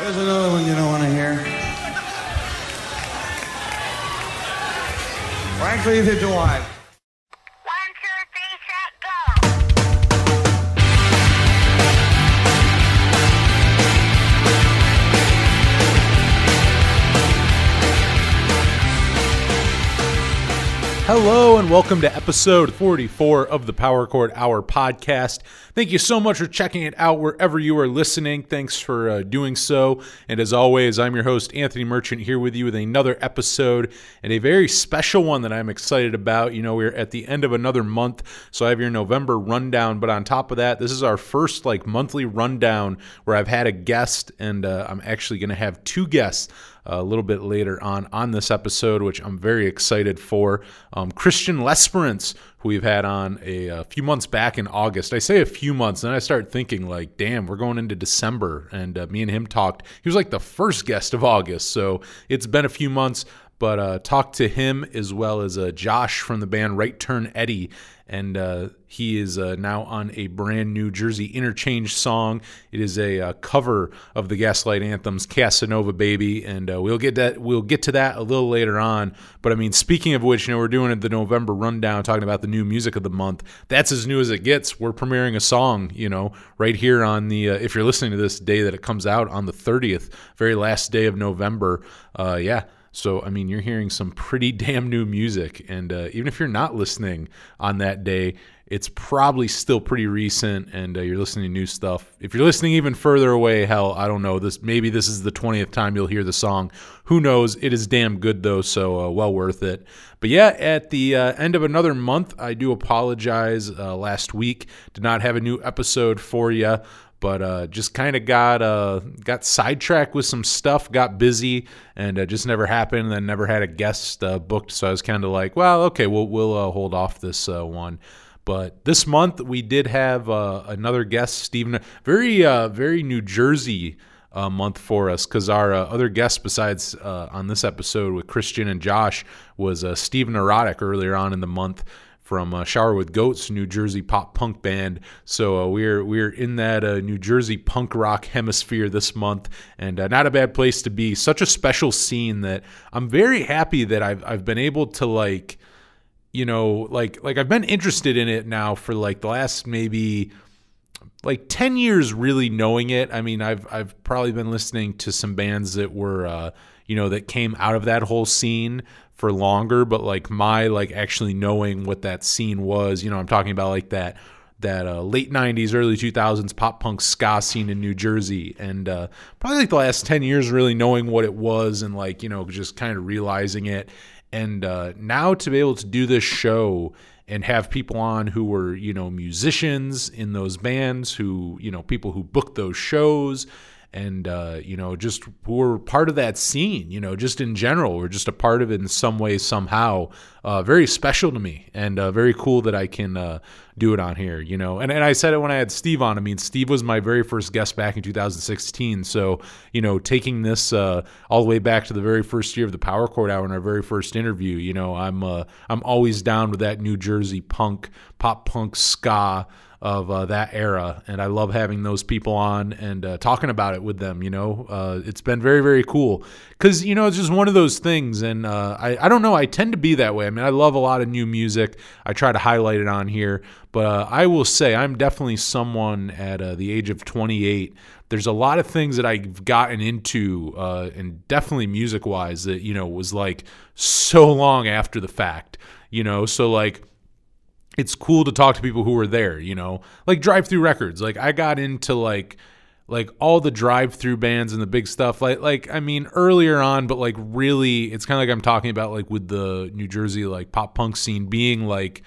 There's another one you don't want to hear. Frankly, neither do I. Hello and welcome to episode 44 of the Power Chord Hour podcast. Thank you so much for checking it out wherever you are listening. Thanks for uh, doing so. And as always, I'm your host, Anthony Merchant, here with you with another episode and a very special one that I'm excited about. You know, we're at the end of another month, so I have your November rundown. But on top of that, this is our first like monthly rundown where I've had a guest, and uh, I'm actually going to have two guests a little bit later on on this episode, which I'm very excited for. Um, Christian Lesperance, who we've had on a, a, few months back in August. I say a few months, and I start thinking like, damn, we're going into December, and uh, me and him talked. He was like the first guest of August, so it's been a few months. But uh, talked to him as well as uh, Josh from the band Right Turn Eddie, and uh, he is uh, now on a brand new Jersey Interchange song. It is a uh, cover of the Gaslight Anthem's "Casanova Baby," and uh, we'll get that we'll get to that a little later on. But I mean, speaking of which, you know, we're doing the November rundown, talking about the new music of the month. That's as new as it gets. We're premiering a song, you know, right here on the. Uh, if you're listening to this day that it comes out on the 30th, very last day of November. Uh, yeah. So, I mean, you're hearing some pretty damn new music. And uh, even if you're not listening on that day, it's probably still pretty recent and uh, you're listening to new stuff. If you're listening even further away, hell, I don't know. This maybe this is the 20th time you'll hear the song. Who knows? It is damn good though, so uh, well worth it. But yeah, at the uh, end of another month, I do apologize. Uh, last week did not have a new episode for you but uh, just kind of got uh, got sidetracked with some stuff, got busy, and uh, just never happened. And then never had a guest uh, booked, so I was kind of like, well, okay, we'll we'll uh, hold off this uh, one. But this month we did have another guest, Stephen, very very New Jersey. month for us because our other guest besides on this episode with Christian and Josh was Stephen Erotic earlier on in the month from uh, Shower with Goats, New Jersey pop punk band. So uh, we're we're in that uh, New Jersey punk rock hemisphere this month, and uh, not a bad place to be. Such a special scene that I'm very happy that I've I've been able to like, you know, like like I've been interested in it now for like the last maybe like 10 years really knowing it. I mean, I've I've probably been listening to some bands that were uh, you know that came out of that whole scene for longer, but like my like actually knowing what that scene was, you know, I'm talking about like that that uh, late 90s early 2000s pop punk ska scene in new jersey. And uh, probably like the last 10 years really knowing what it was and like you know just kind of realizing it. And uh, now to be able to do this show and have people on who were you know musicians in those bands who you know people who booked those shows and uh, you know just were part of that scene you know just in general we're just a part of it in some way somehow uh, very special to me and uh, very cool that i can uh, do it on here you know. And, and i said it when i had steve on i mean steve was my very first guest back in 2016 so you know taking this uh, all the way back to the very first year of the power chord hour in our very first interview you know i'm uh, i'm always down with that new jersey punk pop punk ska of uh, that era, and I love having those people on and uh, talking about it with them. You know, uh, it's been very very cool because you know it's just one of those things, and uh, I I don't know. I tend to be that way. I mean, I love a lot of new music. I try to highlight it on here, but uh, I will say I'm definitely someone at uh, the age of 28 there's a lot of things that I've gotten into, uh, and definitely music wise, that you know was like so long after the fact. You know, so like it's cool to talk to people who were there, you know, like drive through records. Like I got into like like all the drive through bands and the big stuff. Like like I mean earlier on, but like really it's kind of like I'm talking about like with the New Jersey like pop punk scene being like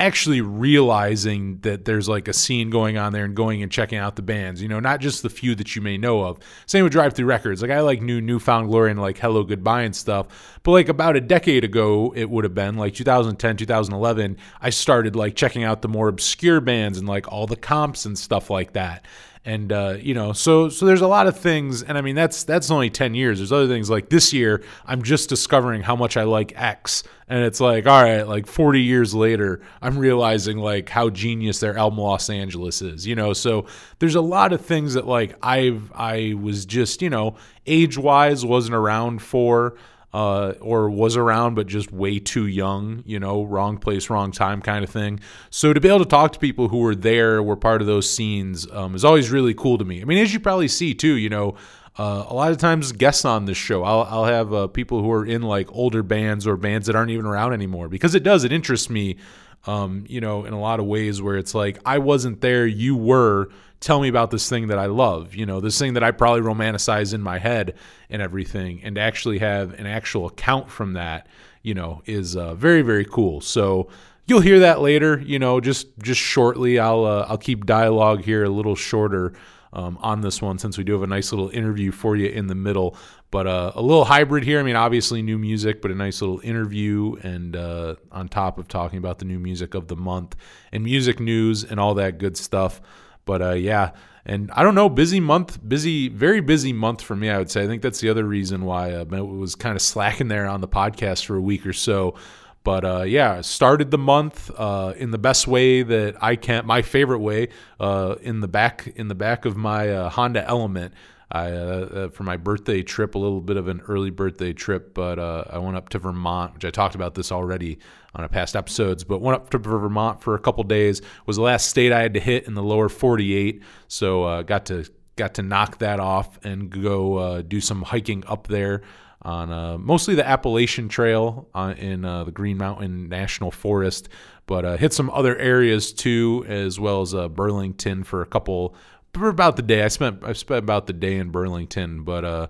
actually realizing that there's like a scene going on there and going and checking out the bands, you know, not just the few that you may know of. Same with Drive Through Records. Like I like new New Found Glory and like Hello Goodbye and stuff. But like about a decade ago, it would have been like 2010, 2011, I started like checking out the more obscure bands and like all the comps and stuff like that. And uh, you know so so there's a lot of things and i mean that's that's only 10 years. There's other things like this year i'm just discovering how much i like x. And it's like all right like 40 years later i'm realizing like how genius their album los angeles is you know? So there's a lot of things that like i've i was just you know age wise wasn't around for uh, or was around but just way too young, you know, wrong place, wrong time kind of thing. So to be able to talk to people who were there, were part of those scenes, um, is always really cool to me. I mean, as you probably see too, you know, uh, a lot of times guests on this show, I'll, I'll have uh, people who are in like older bands or bands that aren't even around anymore because it does, it interests me. Um, you know, in a lot of ways where it's like, I wasn't there, you were tell me about this thing that I love, you know, this thing that I probably romanticize in my head and everything, and actually have an actual account from that, you know, is uh, very very cool. So you'll hear that later, you know, just just shortly. I'll uh, I'll keep dialogue here a little shorter. Um, on this one, since we do have a nice little interview for you in the middle, but uh, a little hybrid here. I mean, obviously new music, but a nice little interview, and uh, on top of talking about the new music of the month and music news and all that good stuff. But uh, yeah, and I don't know, busy month, busy, very busy month for me. I would say. I think that's the other reason why uh, I was kind of slacking there on the podcast for a week or so. But uh, yeah, started the month uh, in the best way that I can, my favorite way, in the back in the back of my Honda Element. I uh, uh, for my birthday trip, a little bit of an early birthday trip, but uh, I went up to Vermont, which I talked about this already on a past episodes. But went up to Vermont for a couple days. Was the last state I had to hit in the lower 48, so uh, got to got to knock that off and go uh, do some hiking up there on uh, mostly the Appalachian Trail in the Green Mountain National Forest, but hit some other areas too, as well as Burlington for a couple for about the day. I spent I spent about the day in Burlington, but uh,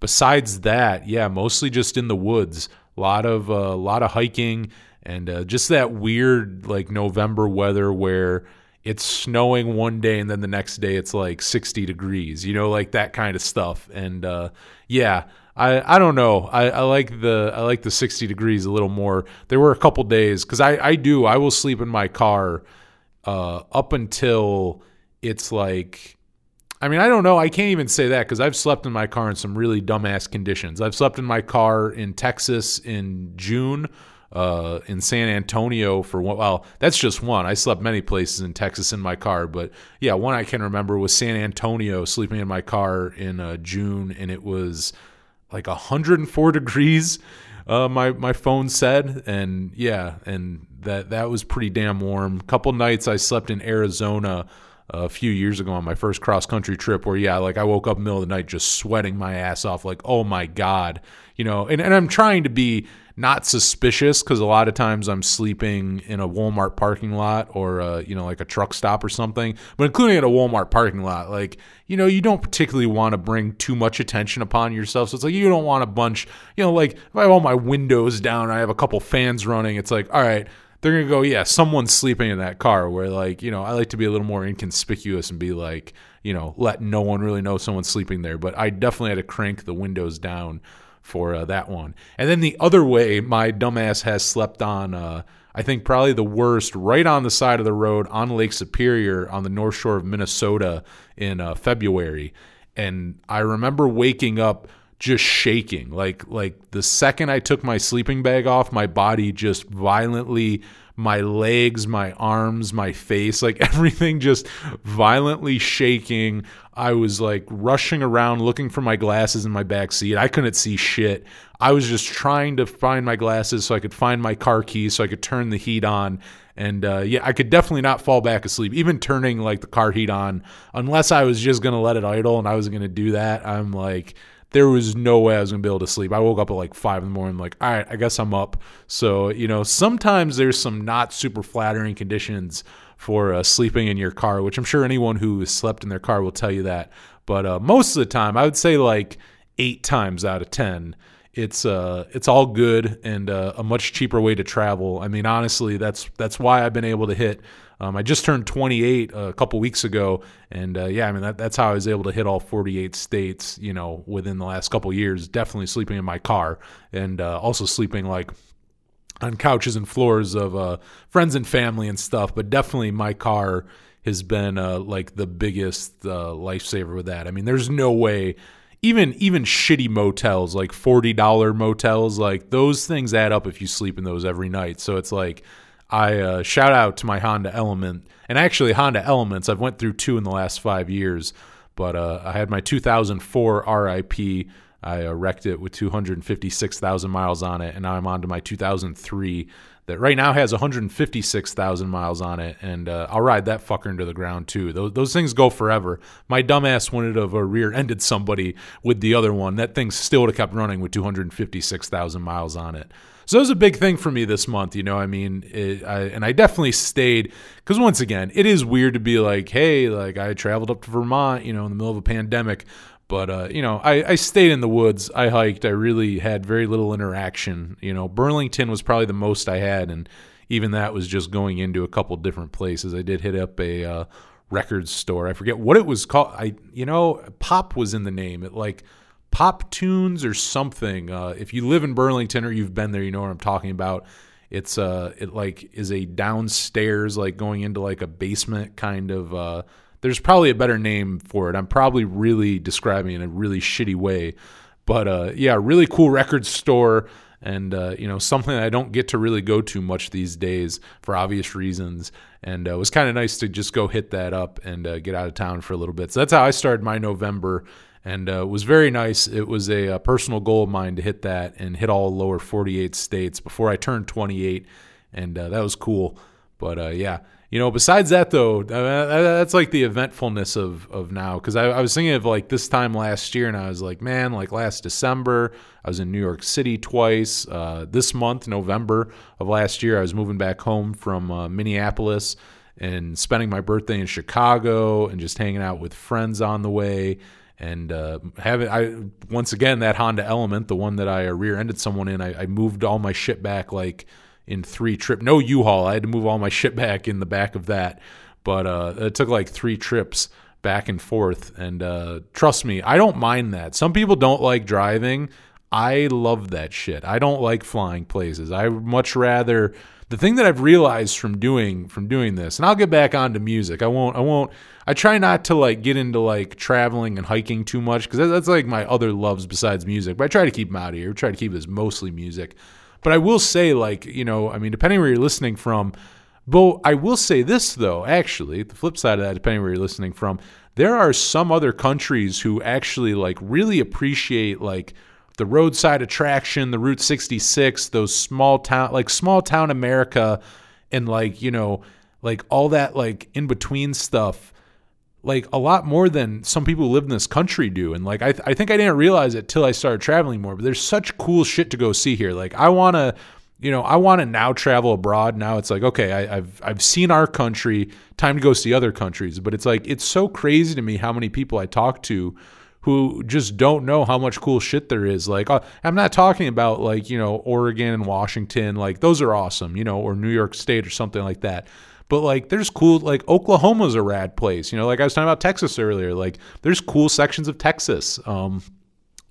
besides that, yeah, mostly just in the woods. A lot of a uh, lot of hiking and uh, just that weird like November weather where it's snowing one day and then the next day it's like 60 degrees. You know, like that kind of stuff. And uh, yeah. I, I don't know. I, I like the I like the 60 degrees a little more. There were a couple days because I, I do I will sleep in my car uh, up until it's like I mean, I don't know. I can't even say that because I've slept in my car in some really dumbass conditions. I've slept in my car in Texas in June, uh, in San Antonio for one. Well, that's just one. I slept many places in Texas in my car, but yeah, one I can remember was San Antonio, sleeping in my car in uh, June, and it was like 104 degrees. Uh, my my phone said, and yeah, and that that was pretty damn warm. A Couple nights I slept in Arizona a few years ago on my first cross country trip where yeah like i woke up in the middle of the night just sweating my ass off like oh my god you know and, and i'm trying to be not suspicious because a lot of times i'm sleeping in a walmart parking lot or uh, you know like a truck stop or something but including at a walmart parking lot like you know you don't particularly want to bring too much attention upon yourself. So it's like you don't want a bunch you know like if i have all my windows down i have a couple fans running it's like all right they're gonna go, yeah, someone's sleeping in that car. Where like, you know, I like to be a little more inconspicuous and be like, you know, let no one really know someone's sleeping there. But I definitely had to crank the windows down for uh, that one. And then the other way, my dumbass has slept on. Uh, I think probably the worst, right on the side of the road on Lake Superior on the north shore of Minnesota in uh, February. And I remember waking up just shaking. Like like the second I took my sleeping bag off, my body just violently my legs, my arms, my face, like everything just violently shaking. I was like rushing around looking for my glasses in my back seat. I couldn't see shit. I was just trying to find my glasses so I could find my car keys so I could turn the heat on. And uh, yeah, I could definitely not fall back asleep. Even turning like the car heat on, unless I was just gonna let it idle and I wasn't gonna do that. I'm like, there was no way I was gonna be able to sleep. I woke up at like five in the morning, like, all right, I guess I'm up. So, you know, sometimes there's some not super flattering conditions for uh, sleeping in your car, which I'm sure anyone who has slept in their car will tell you that. But uh, most of the time, I would say like eight times out of ten, it's uh it's all good and uh, a much cheaper way to travel. I mean, honestly, that's that's why I've been able to hit um, I just turned 28 a couple weeks ago, and uh, yeah, I mean that, that's how I was able to hit all 48 states. You know, within the last couple years, definitely sleeping in my car and uh, also sleeping like on couches and floors of uh, friends and family and stuff. But definitely my car has been uh, like the biggest uh, lifesaver with that. I mean, there's no way even even shitty motels like $40 motels like those things add up if you sleep in those every night. So it's like I uh, shout out to my Honda Element and actually Honda Elements I've went through two in the last 5 years, but uh, I had my 2004 RIP I uh, wrecked it with 256,000 miles on it, and now I'm on to my 2003 that right now has 156,000 miles on it, and uh, I'll ride that fucker into the ground too. Those, those things go forever. My dumbass wanted to have a rear-ended somebody with the other one. That thing still would have kept running with 256,000 miles on it. So it was a big thing for me this month, you know. I mean, it, I, and I definitely stayed because once again, it is weird to be like, hey, like I traveled up to Vermont, you know, in the middle of a pandemic. But uh, you know, I, I stayed in the woods. I hiked. I really had very little interaction. You know, Burlington was probably the most I had, and even that was just going into a couple different places. I did hit up a uh, record store. I forget what it was called. I you know, Pop was in the name. It like Pop Tunes or something. Uh, if you live in Burlington or you've been there, you know what I'm talking about. It's uh, it like is a downstairs, like going into like a basement kind of uh there's probably a better name for it. I'm probably really describing it in a really shitty way. But uh, yeah, really cool record store and uh, you know something I don't get to really go to much these days for obvious reasons. And uh, it was kind of nice to just go hit that up and uh, get out of town for a little bit. So that's how I started my November, and uh, it was very nice. It was a, a, personal goal of mine to hit that and hit all lower 48 states before I turned 28, and uh, that was cool. But uh, yeah, you know, besides that though, uh, that's like the eventfulness of of now. Because I, I, was thinking of like this time last year, and I was like, man, like last December, I was in New York City twice. Uh, this month, November of last year, I was moving back home from uh, Minneapolis and spending my birthday in Chicago and just hanging out with friends on the way. And uh, having I once again that Honda Element, the one that I rear-ended someone in, I, I moved all my shit back like in three trip. No U-Haul. I had to move all my shit back in the back of that, but uh, it took like three trips back and forth. And uh, trust me, I don't mind that. Some people don't like driving. I love that shit. I don't like flying places. I much rather the thing that I've realized from doing from doing this, and I'll get back onto music. I won't. I won't. I try not to like get into like traveling and hiking too much because that's like my other loves besides music. But I try to keep them out of here. I try to keep this mostly music. But I will say, like, you know, I mean, depending where you're listening from, but I will say this, though, actually, the flip side of that, depending where you're listening from, there are some other countries who actually, like, really appreciate, like, the roadside attraction, the Route 66, those small town, like, small town America, and, like, you know, like all that, like, in between stuff like a lot more than some people who live in this country do. And like I, th- I think I didn't realize it till I started traveling more. But there's such cool shit to go see here. Like I want to, you know, I want to now travel abroad. Now it's like okay, I, I've I've seen our country. Time to go see other countries. But it's like it's so crazy to me how many people I talk to who just don't know how much cool shit there is. Like, uh, I'm not talking about like, you know, Oregon and Washington, like, those are awesome, you know, or New York State or something like that. But like, there's cool like Oklahoma's a rad place. You know, like I was talking about Texas earlier. Like, there's cool sections of Texas. Um,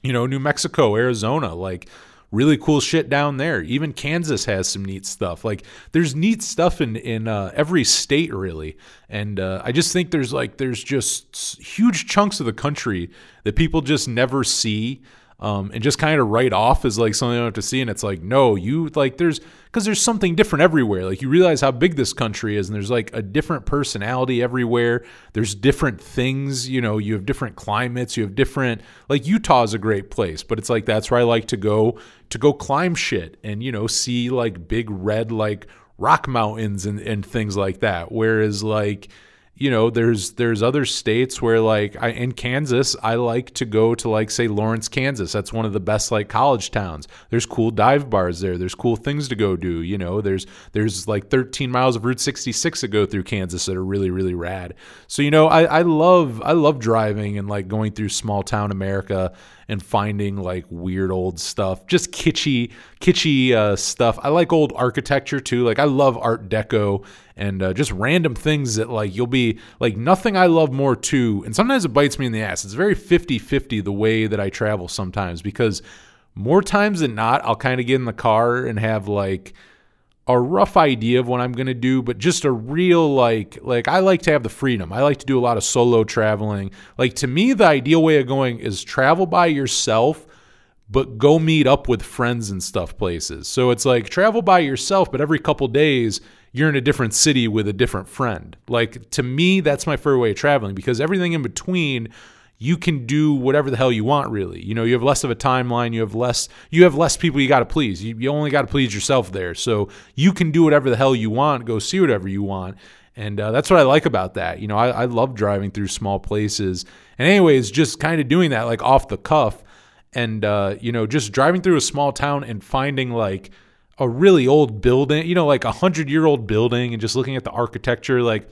you know, New Mexico, Arizona, like really cool shit down there. Even Kansas has some neat stuff. Like there's neat stuff in in uh, every state really, and uh, I just think there's like there's just huge chunks of the country that people just never see um, and just kind of write off as like something I don't have to see. And it's like, no, you like there's because there's something different everywhere. Like you realize how big this country is, and there's like a different personality everywhere. There's different things, you know. You have different climates. You have different like Utah's a great place, but it's like that's where I like to go to go climb shit and you know see like big red like rock mountains and and things like that. Whereas like you know there's there's other states where like I, in Kansas I like to go to like say Lawrence Kansas. That's one of the best like college towns. There's cool dive bars there. There's cool things to go do you know. There's there's like 13 miles of Route 66 that go through Kansas that are really really rad. So you know I, I love I love driving and like going through small town America and finding like weird old stuff, just kitschy, kitschy uh, stuff. I like old architecture too. Like I love Art Deco and uh, just random things that like you'll be like nothing I love more too. And sometimes it bites me in the ass. It's very 50 50 the way that I travel sometimes because more times than not, I'll kind of get in the car and have like a rough idea of what I'm going to do, but just a real like like I like to have the freedom. I like to do a lot of solo traveling. Like to me the ideal way of going is travel by yourself but go meet up with friends and stuff places. So it's like travel by yourself, but every couple days you're in a different city with a different friend. Like to me that's my favorite way of traveling because everything in between you can do whatever the hell you want really. You know you have less of a timeline you have less you have less people you got to please. You, you only got to please yourself there. So you can do whatever the hell you want go see whatever you want. And uh, that's what i like about that. You know I, I love driving through small places. And anyways just kind of doing that like off the cuff and uh, you know just driving through a small town and finding like a really old building you know like a hundred year old building and just looking at the architecture like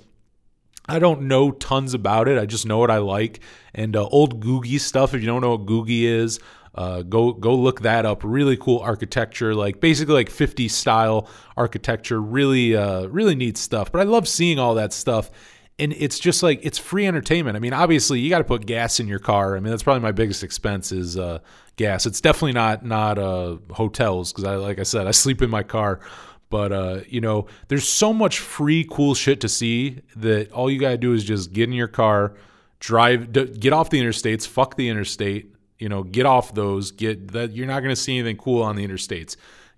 I don't know tons about it. I just know what I like. And uh, old Googie stuff. If you don't know what Googie is, uh, go go look that up. Really cool architecture, like basically like 50 style architecture. Really uh, really neat stuff. But I love seeing all that stuff. And it's just like it's free entertainment. I mean, obviously you got to put gas in your car. I mean, that's probably my biggest expense is uh, gas. It's definitely not not uh, hotels because I like I said I sleep in my car. But uh, you know, there's so much free cool shit to see that all you gotta do is just get in your car, drive, d- get off the interstates, fuck the interstate. You know, get off those. Get that you're not gonna see anything cool on the interstates.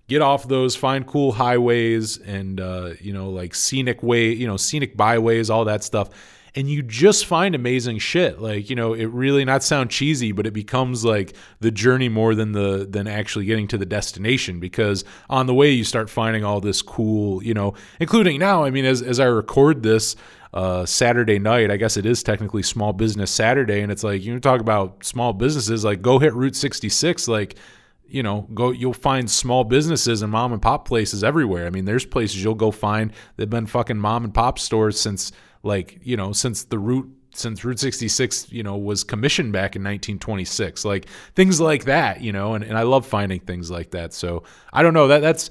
Get off those. Find cool highways and uh, you know, like scenic way, you know, scenic byways, all that stuff and you just find amazing shit like you know it really not sound cheesy but it becomes like the journey more than the than actually getting to the destination because on the way you start finding all this cool you know including now i mean as, as i record this uh, Saturday night. I guess it is technically Small Business Saturday, and it's like you talk about small businesses. Like go hit Route 66. Like you know, go you'll find small businesses and mom and pop places everywhere. I mean, there's places you'll go find that've been fucking mom and pop stores since like you know since the route since Route 66, you know, was commissioned back in 1926, like things like that, you know, and, and I love finding things like that. So I don't know that that's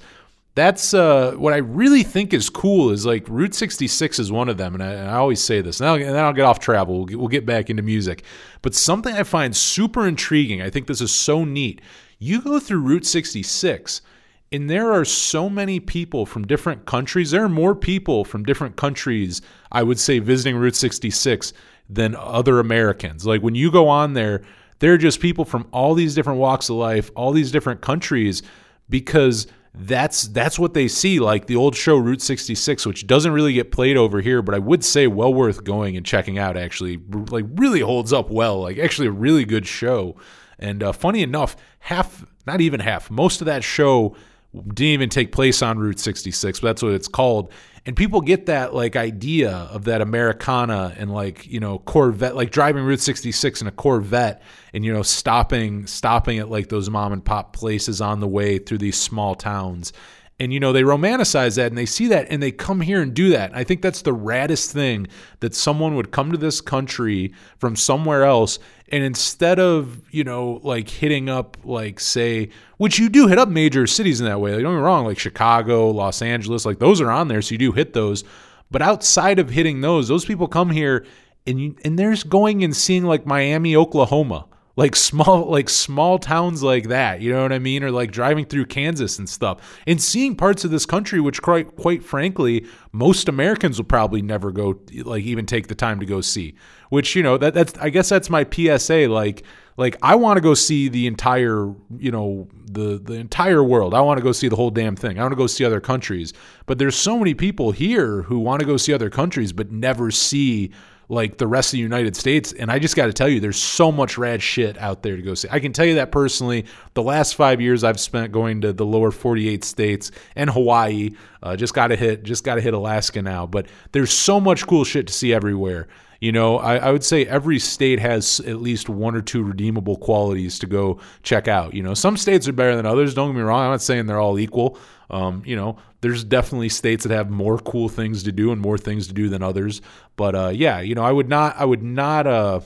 that's uh, what I really think is cool is like Route 66 is one of them, and I, and I always say this. Now, and then I'll get off travel. We'll get, we'll get back into music, but something I find super intriguing. I think this is so neat. You go through Route 66 and there are so many people from different countries. There are more people from different countries, I would say, visiting Route 66 than other Americans. Like when you go on there, there are just people from all these different walks of life, all these different countries, because that's that's what they see. Like the old show Route 66, which doesn't really get played over here, but I would say well worth going and checking out. Actually, like really holds up well. Like actually a really good show. And uh, funny enough, half, not even half, most of that show didn't even take place on Route 66, but that's what it's called. And people get that like idea of that Americana and like, you know, Corvette, like driving Route 66 in a Corvette and, you know, stopping, stopping at like those mom and pop places on the way through these small towns and you know they romanticize that and they see that and they come here and do that. I think that's the raddest thing that someone would come to this country from somewhere else and instead of you know like hitting up like say which you do hit up major cities in that way. Like, don't get me wrong, like Chicago, Los Angeles, like those are on there, so you do hit those. But outside of hitting those, those people come here and you, and there's going and seeing like Miami, Oklahoma like small like small towns like that you know what i mean? Or like driving through kansas and stuff. And seeing parts of this country which quite quite frankly most americans will probably never go like even take the time to go see. Which you know that that's i guess that's my psa like like i want to go see the entire you know the the entire world. I want to go see the whole damn thing. I want to go see other countries. But there's so many people here who want to go see other countries but never see like the rest of the United States. And I just got to tell you, there's so much rad shit out there to go see. I can tell you that personally. The last five years I've spent going to the lower 48 states and Hawaii. Uh, just got to hit, just got to hit Alaska now. But there's so much cool shit to see everywhere. You know, I, I, would say every state has at least one or two redeemable qualities to go check out. You know, some states are better than others. Don't get me wrong. I'm not saying they're all equal. Um, you know, there's definitely states that have more cool things to do and more things to do than others. But uh, yeah, you know, I would not, I would not, uh,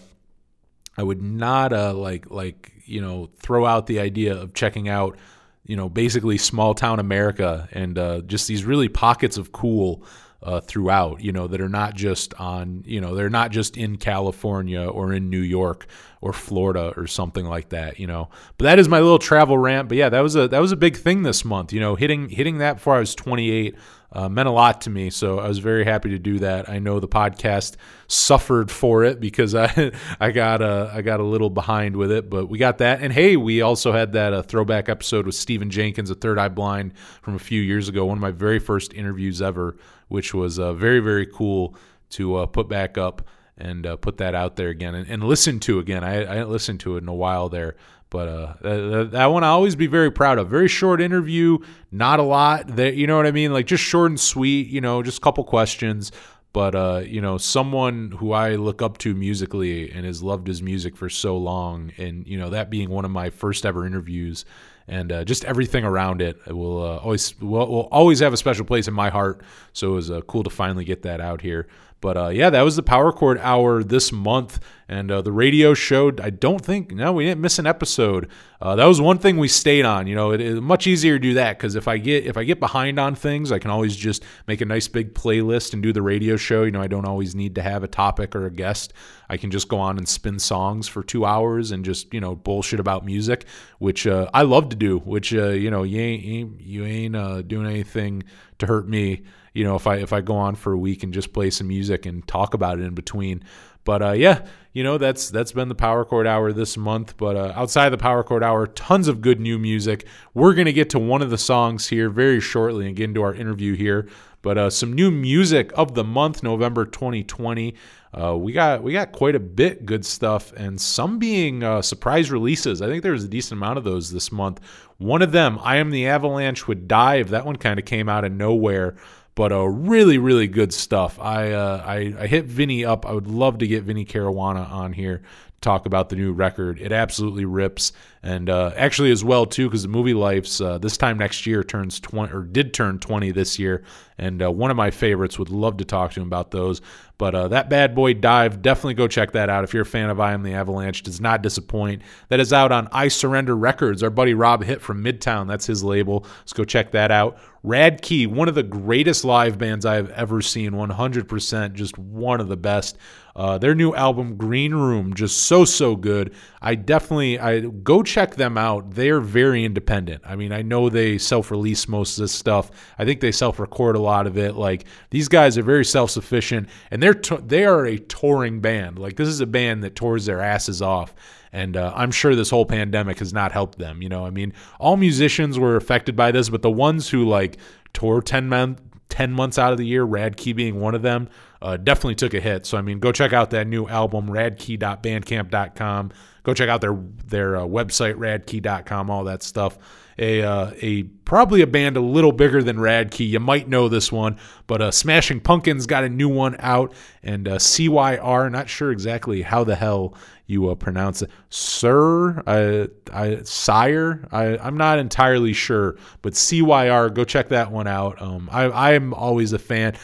I would not uh, like like you know throw out the idea of checking out you know basically small town America and uh, just these really pockets of cool uh, throughout, you know, that are not just on, you know, they're not just in California or in New York or Florida or something like that, you know. But that is my little travel rant. But yeah, that was a that was a big thing this month, you know, hitting hitting that before I was 28 uh, meant a lot to me. So I was very happy to do that. I know the podcast suffered for it because I I got a I got a little behind with it, but we got that. And hey, we also had that uh, throwback episode with Stephan Jenkins, a Third Eye Blind, from a few years ago. One of my very first interviews ever, which was uh, very very cool to uh, put back up and uh, put that out there again and, and listen to again. I, I hadn't listened to it in a while there, but uh, that, that one I always be very proud of. Very short interview, not a lot. That you know what I mean, like just short and sweet. You know, just a couple questions. But uh, you know, someone who I look up to musically and has loved his music for so long, and you know that being one of my first ever interviews, and uh, just everything around it will uh, always will, will always have a special place in my heart. So it was uh, cool to finally get that out here. But uh, yeah, that was the Power Chord Hour this month, and uh, the radio showed. I don't think no, we didn't miss an episode. Uh, that was one thing we stayed on. You know, it is much easier to do that because if I get if I get behind on things, I can always just make a nice big playlist and do the radio show. You know, I don't always need to have a topic or a guest. I can just go on and spin songs for two hours and just you know bullshit about music, which uh, I love to do. Which uh, you know you ain't you ain't uh, doing anything to hurt me you know if i if i go on for a week and just play some music and talk about it in between. But uh, yeah you know that's that's been the power chord hour this month. But uh, outside the power chord hour tons of good new music. We're going to get to one of the songs here very shortly and get into our interview here. But uh, some new music of the month november 2020 uh, we got we got quite a bit good stuff and some being uh, surprise releases. I think there was a decent amount of those this month. One of them i am the avalanche with dive that one kind of came out of nowhere but uh, really, really good stuff. I, uh, I I hit Vinnie up. I would love to get Vinnie Caruana on here talk about the new record. It absolutely rips, and uh, actually as well too because the Movielife's uh, this time next year turns twenty or did turn twenty this year, and uh, one of my favorites. Would love to talk to him about those. But uh, that bad boy dive, definitely go check that out if you're a fan of I Am the Avalanche. Does not disappoint. That is out on I Surrender Records. Our buddy Rob Hitt from Midtown. That's his label. Let's go check that out. Radkey, one of the greatest live bands I have ever seen. 100%, just one of the best. Uh, their new album Green Room just so so good. I definitely I go check them out. They're very independent. I mean, I know they self-release most of this stuff. I think they self-record a lot of it. Like these guys are very self-sufficient and they're to- they are a touring band. Like this is a band that tours their asses off. And uh, I'm sure this whole pandemic has not helped them. You know, I mean, all musicians were affected by this, but the ones who like tour 10 months 10 months out of the year, Radkey being one of them, uh, definitely took a hit. So, I mean, go check out that new album, radkey.bandcamp.com. Go check out their their uh, website, radkey.com, all that stuff. A, uh, a probably a band a little bigger than Radkey. You might know this one, but uh, Smashing Pumpkins got a new one out, and uh, CYR. Not sure exactly how the hell you uh, pronounce it, Sir, I, I, Sire. I, I'm not entirely sure, but CYR. Go check that one out. Um, I, I'm always a fan.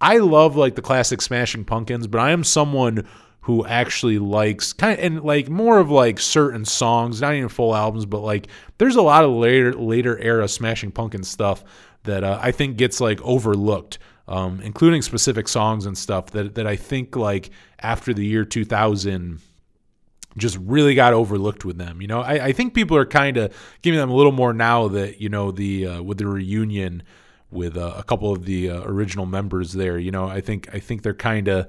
I love like the classic Smashing Pumpkins, but I am someone who actually likes kind of and like more of like certain songs, not even full albums, but like there's a lot of later later era Smashing Pumpkins stuff that uh, I think gets like overlooked, um, including specific songs and stuff that that I think like after the year 2000 just really got overlooked with them. You know, I, I think people are kind of giving them a little more now that you know the uh, with the reunion with uh, a couple of the uh, original members there. You know, I think I think they're kind of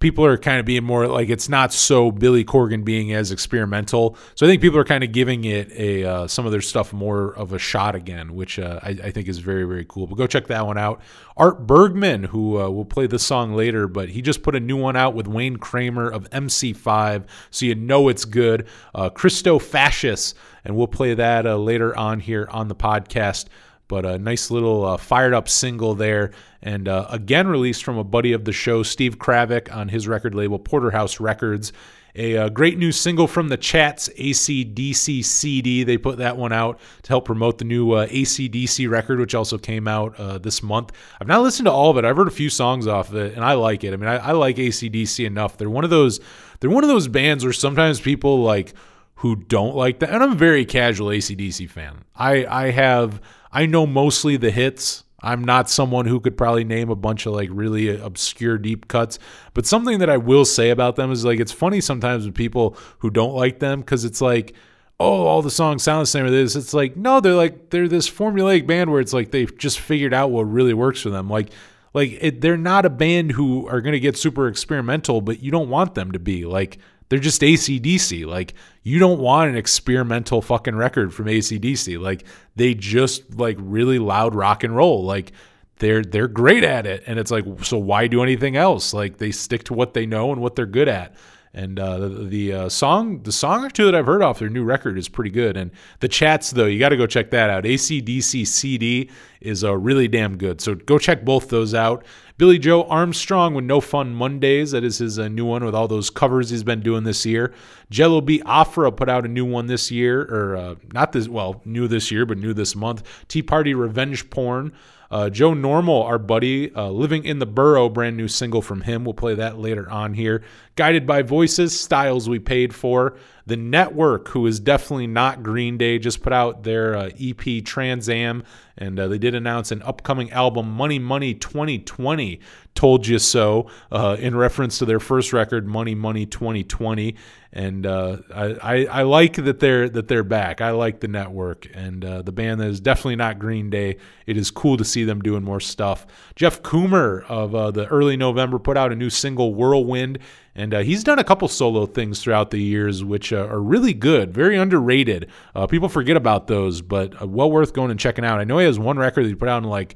people are kind of being more like it's not so Billy Corgan being as experimental. So I think people are kind of giving it a uh, some of their stuff more of a shot again, which uh, I, I, think is very very cool. But go check that one out. Art Bergman, who uh, will play this song later, but he just put a new one out with Wayne Kramer of MC5, so you know it's good. Uh, Christo Fascist, and we'll play that uh, later on here on the podcast but a nice little uh, fired up single there. And uh, again, released from a buddy of the show, Steve Kravick, on his record label, Porterhouse Records. A, uh, great new single from the Chats, ACDC CD. They put that one out to help promote the new uh, ACDC record, which also came out uh, this month. I've not listened to all of it. I've heard a few songs off of it, and I like it. I mean, I, I like ACDC enough. They're one of those. They're one of those bands where sometimes people like who don't like that, and I'm a very casual ACDC fan. I I have I know mostly the hits. I'm not someone who could probably name a bunch of like really obscure deep cuts, but something that I will say about them is like it's funny sometimes with people who don't like them because it's like, oh, all the songs sound the same or this. It's like, no, they're like they're this formulaic band where it's like they've just figured out what really works for them. Like like it, they're not a band who are going to get super experimental, but you don't want them to be. Like they're just ACDC. Like you don't want an experimental fucking record from ACDC. Like they just like really loud rock and roll. Like they're they're great at it. And it's like so why do anything else? Like they stick to what they know and what they're good at. And uh, the, the uh, song, the song or two that I've heard off their new record is pretty good. And the chats, though, you got to go check that out. ACDC CD is uh, really damn good. So go check both those out. Billie Joe Armstrong with No Fun Mondays. That is his uh, new one with all those covers he's been doing this year. Jello Biafra put out a new one this year, or uh, not this, well, new this year, but new this month. Tea Party Revenge Porn. Uh, Joe Normal, our buddy, uh, Living in the Burrow, brand new single from him. We'll play that later on here. Guided by Voices, Styles We Paid For. The Network, who is definitely not Green Day, just put out their uh, EP Trans Am, and uh, they did announce an upcoming album, Money Money 2020. Told you so, uh, in reference to their first record, Money Money 2020. And uh, I, I, I like that they're that they're back. I like the network and uh, the band that is definitely not Green Day. It is cool to see them doing more stuff. Jeff Kummer of uh, the early November put out a new single, Whirlwind, and uh, he's done a couple solo things throughout the years, which uh, are really good, very underrated. Uh, people forget about those, but uh, well worth going and checking out. I know he has one record that he put out in like,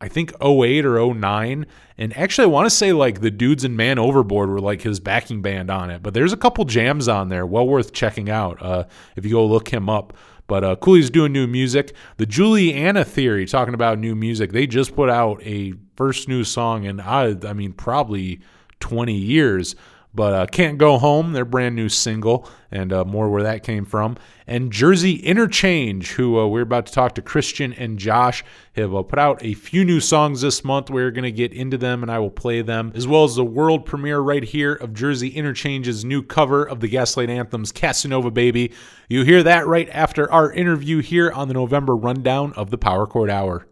I think 08 or 09. And actually, I want to say like the Dudes and Man Overboard were like his backing band on it. But there's a couple jams on there, well worth checking out uh, if you go look him up. But uh, Cooley's doing new music. The Juliana Theory, talking about new music, they just put out a first new song in, I, I mean, probably 20 years. But uh, Can't Go Home, their brand new single, and uh, more where that came from. And Jersey Interchange, who uh, we're about to talk to Christian and Josh, have uh, put out a few new songs this month. We're going to get into them and I will play them, as well as the world premiere right here of Jersey Interchange's new cover of the Gaslight Anthem's Casanova Baby. You hear that right after our interview here on the November rundown of the Power Chord Hour.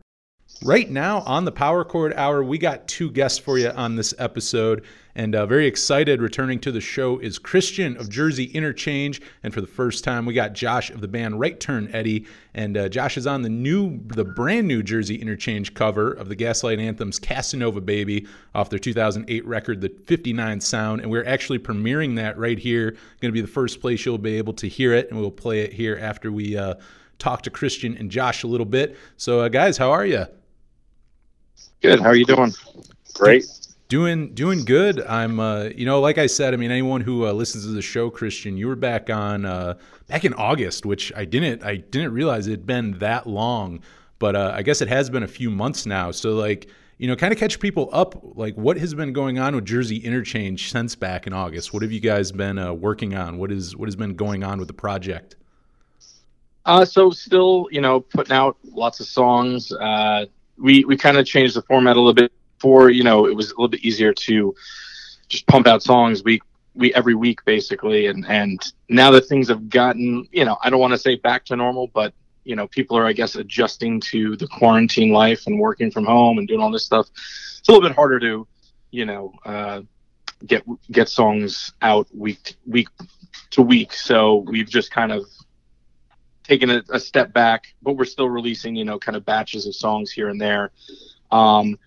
Right now on the Power Chord Hour, we got two guests for you on this episode. And uh, very excited. Returning to the show is Christian of Jersey Interchange, and for the first time, we got Josh of the band Right Turn Eddie. And uh, Josh is on the new, the brand new Jersey Interchange cover of the Gaslight Anthem's Casanova Baby off their 2008 record, The 59 Sound. And we're actually premiering that right here. Going to be the first place you'll be able to hear it, and we'll play it here after we uh, talk to Christian and Josh a little bit. So, uh, guys, how are you? Good. How are you doing? Great. Doing doing good. I'm uh, you know, like I said, I mean anyone who uh, listens to the show, Christian, you were back on uh, back in August, which I didn't I didn't realize it had been that long, but uh, I guess it has been a few months now. So like, you know, kind of catch people up like what has been going on with Jersey Interchange since back in August. What have you guys been uh, working on? What is what has been going on with the project? Uh, so still, you know, putting out lots of songs. Uh, we we kind of changed the format a little bit. Before, you know, it was a little bit easier to just pump out songs week we every week basically, and and now that things have gotten, you know, I don't want to say back to normal, but you know, people are I guess adjusting to the quarantine life and working from home and doing all this stuff. It's a little bit harder to, you know, uh, get get songs out week week to week. So we've just kind of taken a, a, step back, but we're still releasing, you know, kind of batches of songs here and there. Um,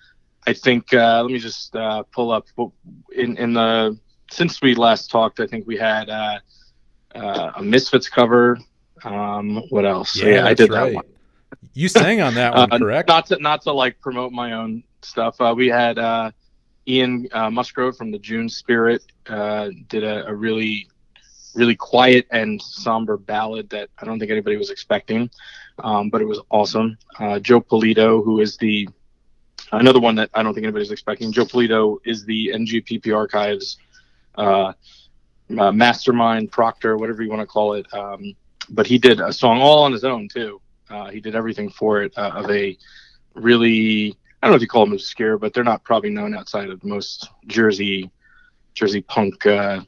I think uh, let me just uh, pull up in in the since we last talked. I think we had uh, uh a Misfits cover. Um, what else? Yeah, yeah I did right. that one. You sang on that one, uh, correct? Not to not to like promote my own stuff. Uh, we had Ian Musgrove from the June Spirit did a, a really really quiet and somber ballad that I don't think anybody was expecting, um, but it was awesome. Uh, Joe Polito, who is the another one that I don't think anybody's expecting. Joe Polito is the NJPP Archives uh, uh, mastermind, proctor, whatever you want to call it. Um, but he did a song all on his own too. Uh, he did everything for it uh, of a really I don't know if you call them obscure, but they're not probably known outside of most Jersey Jersey punk uh,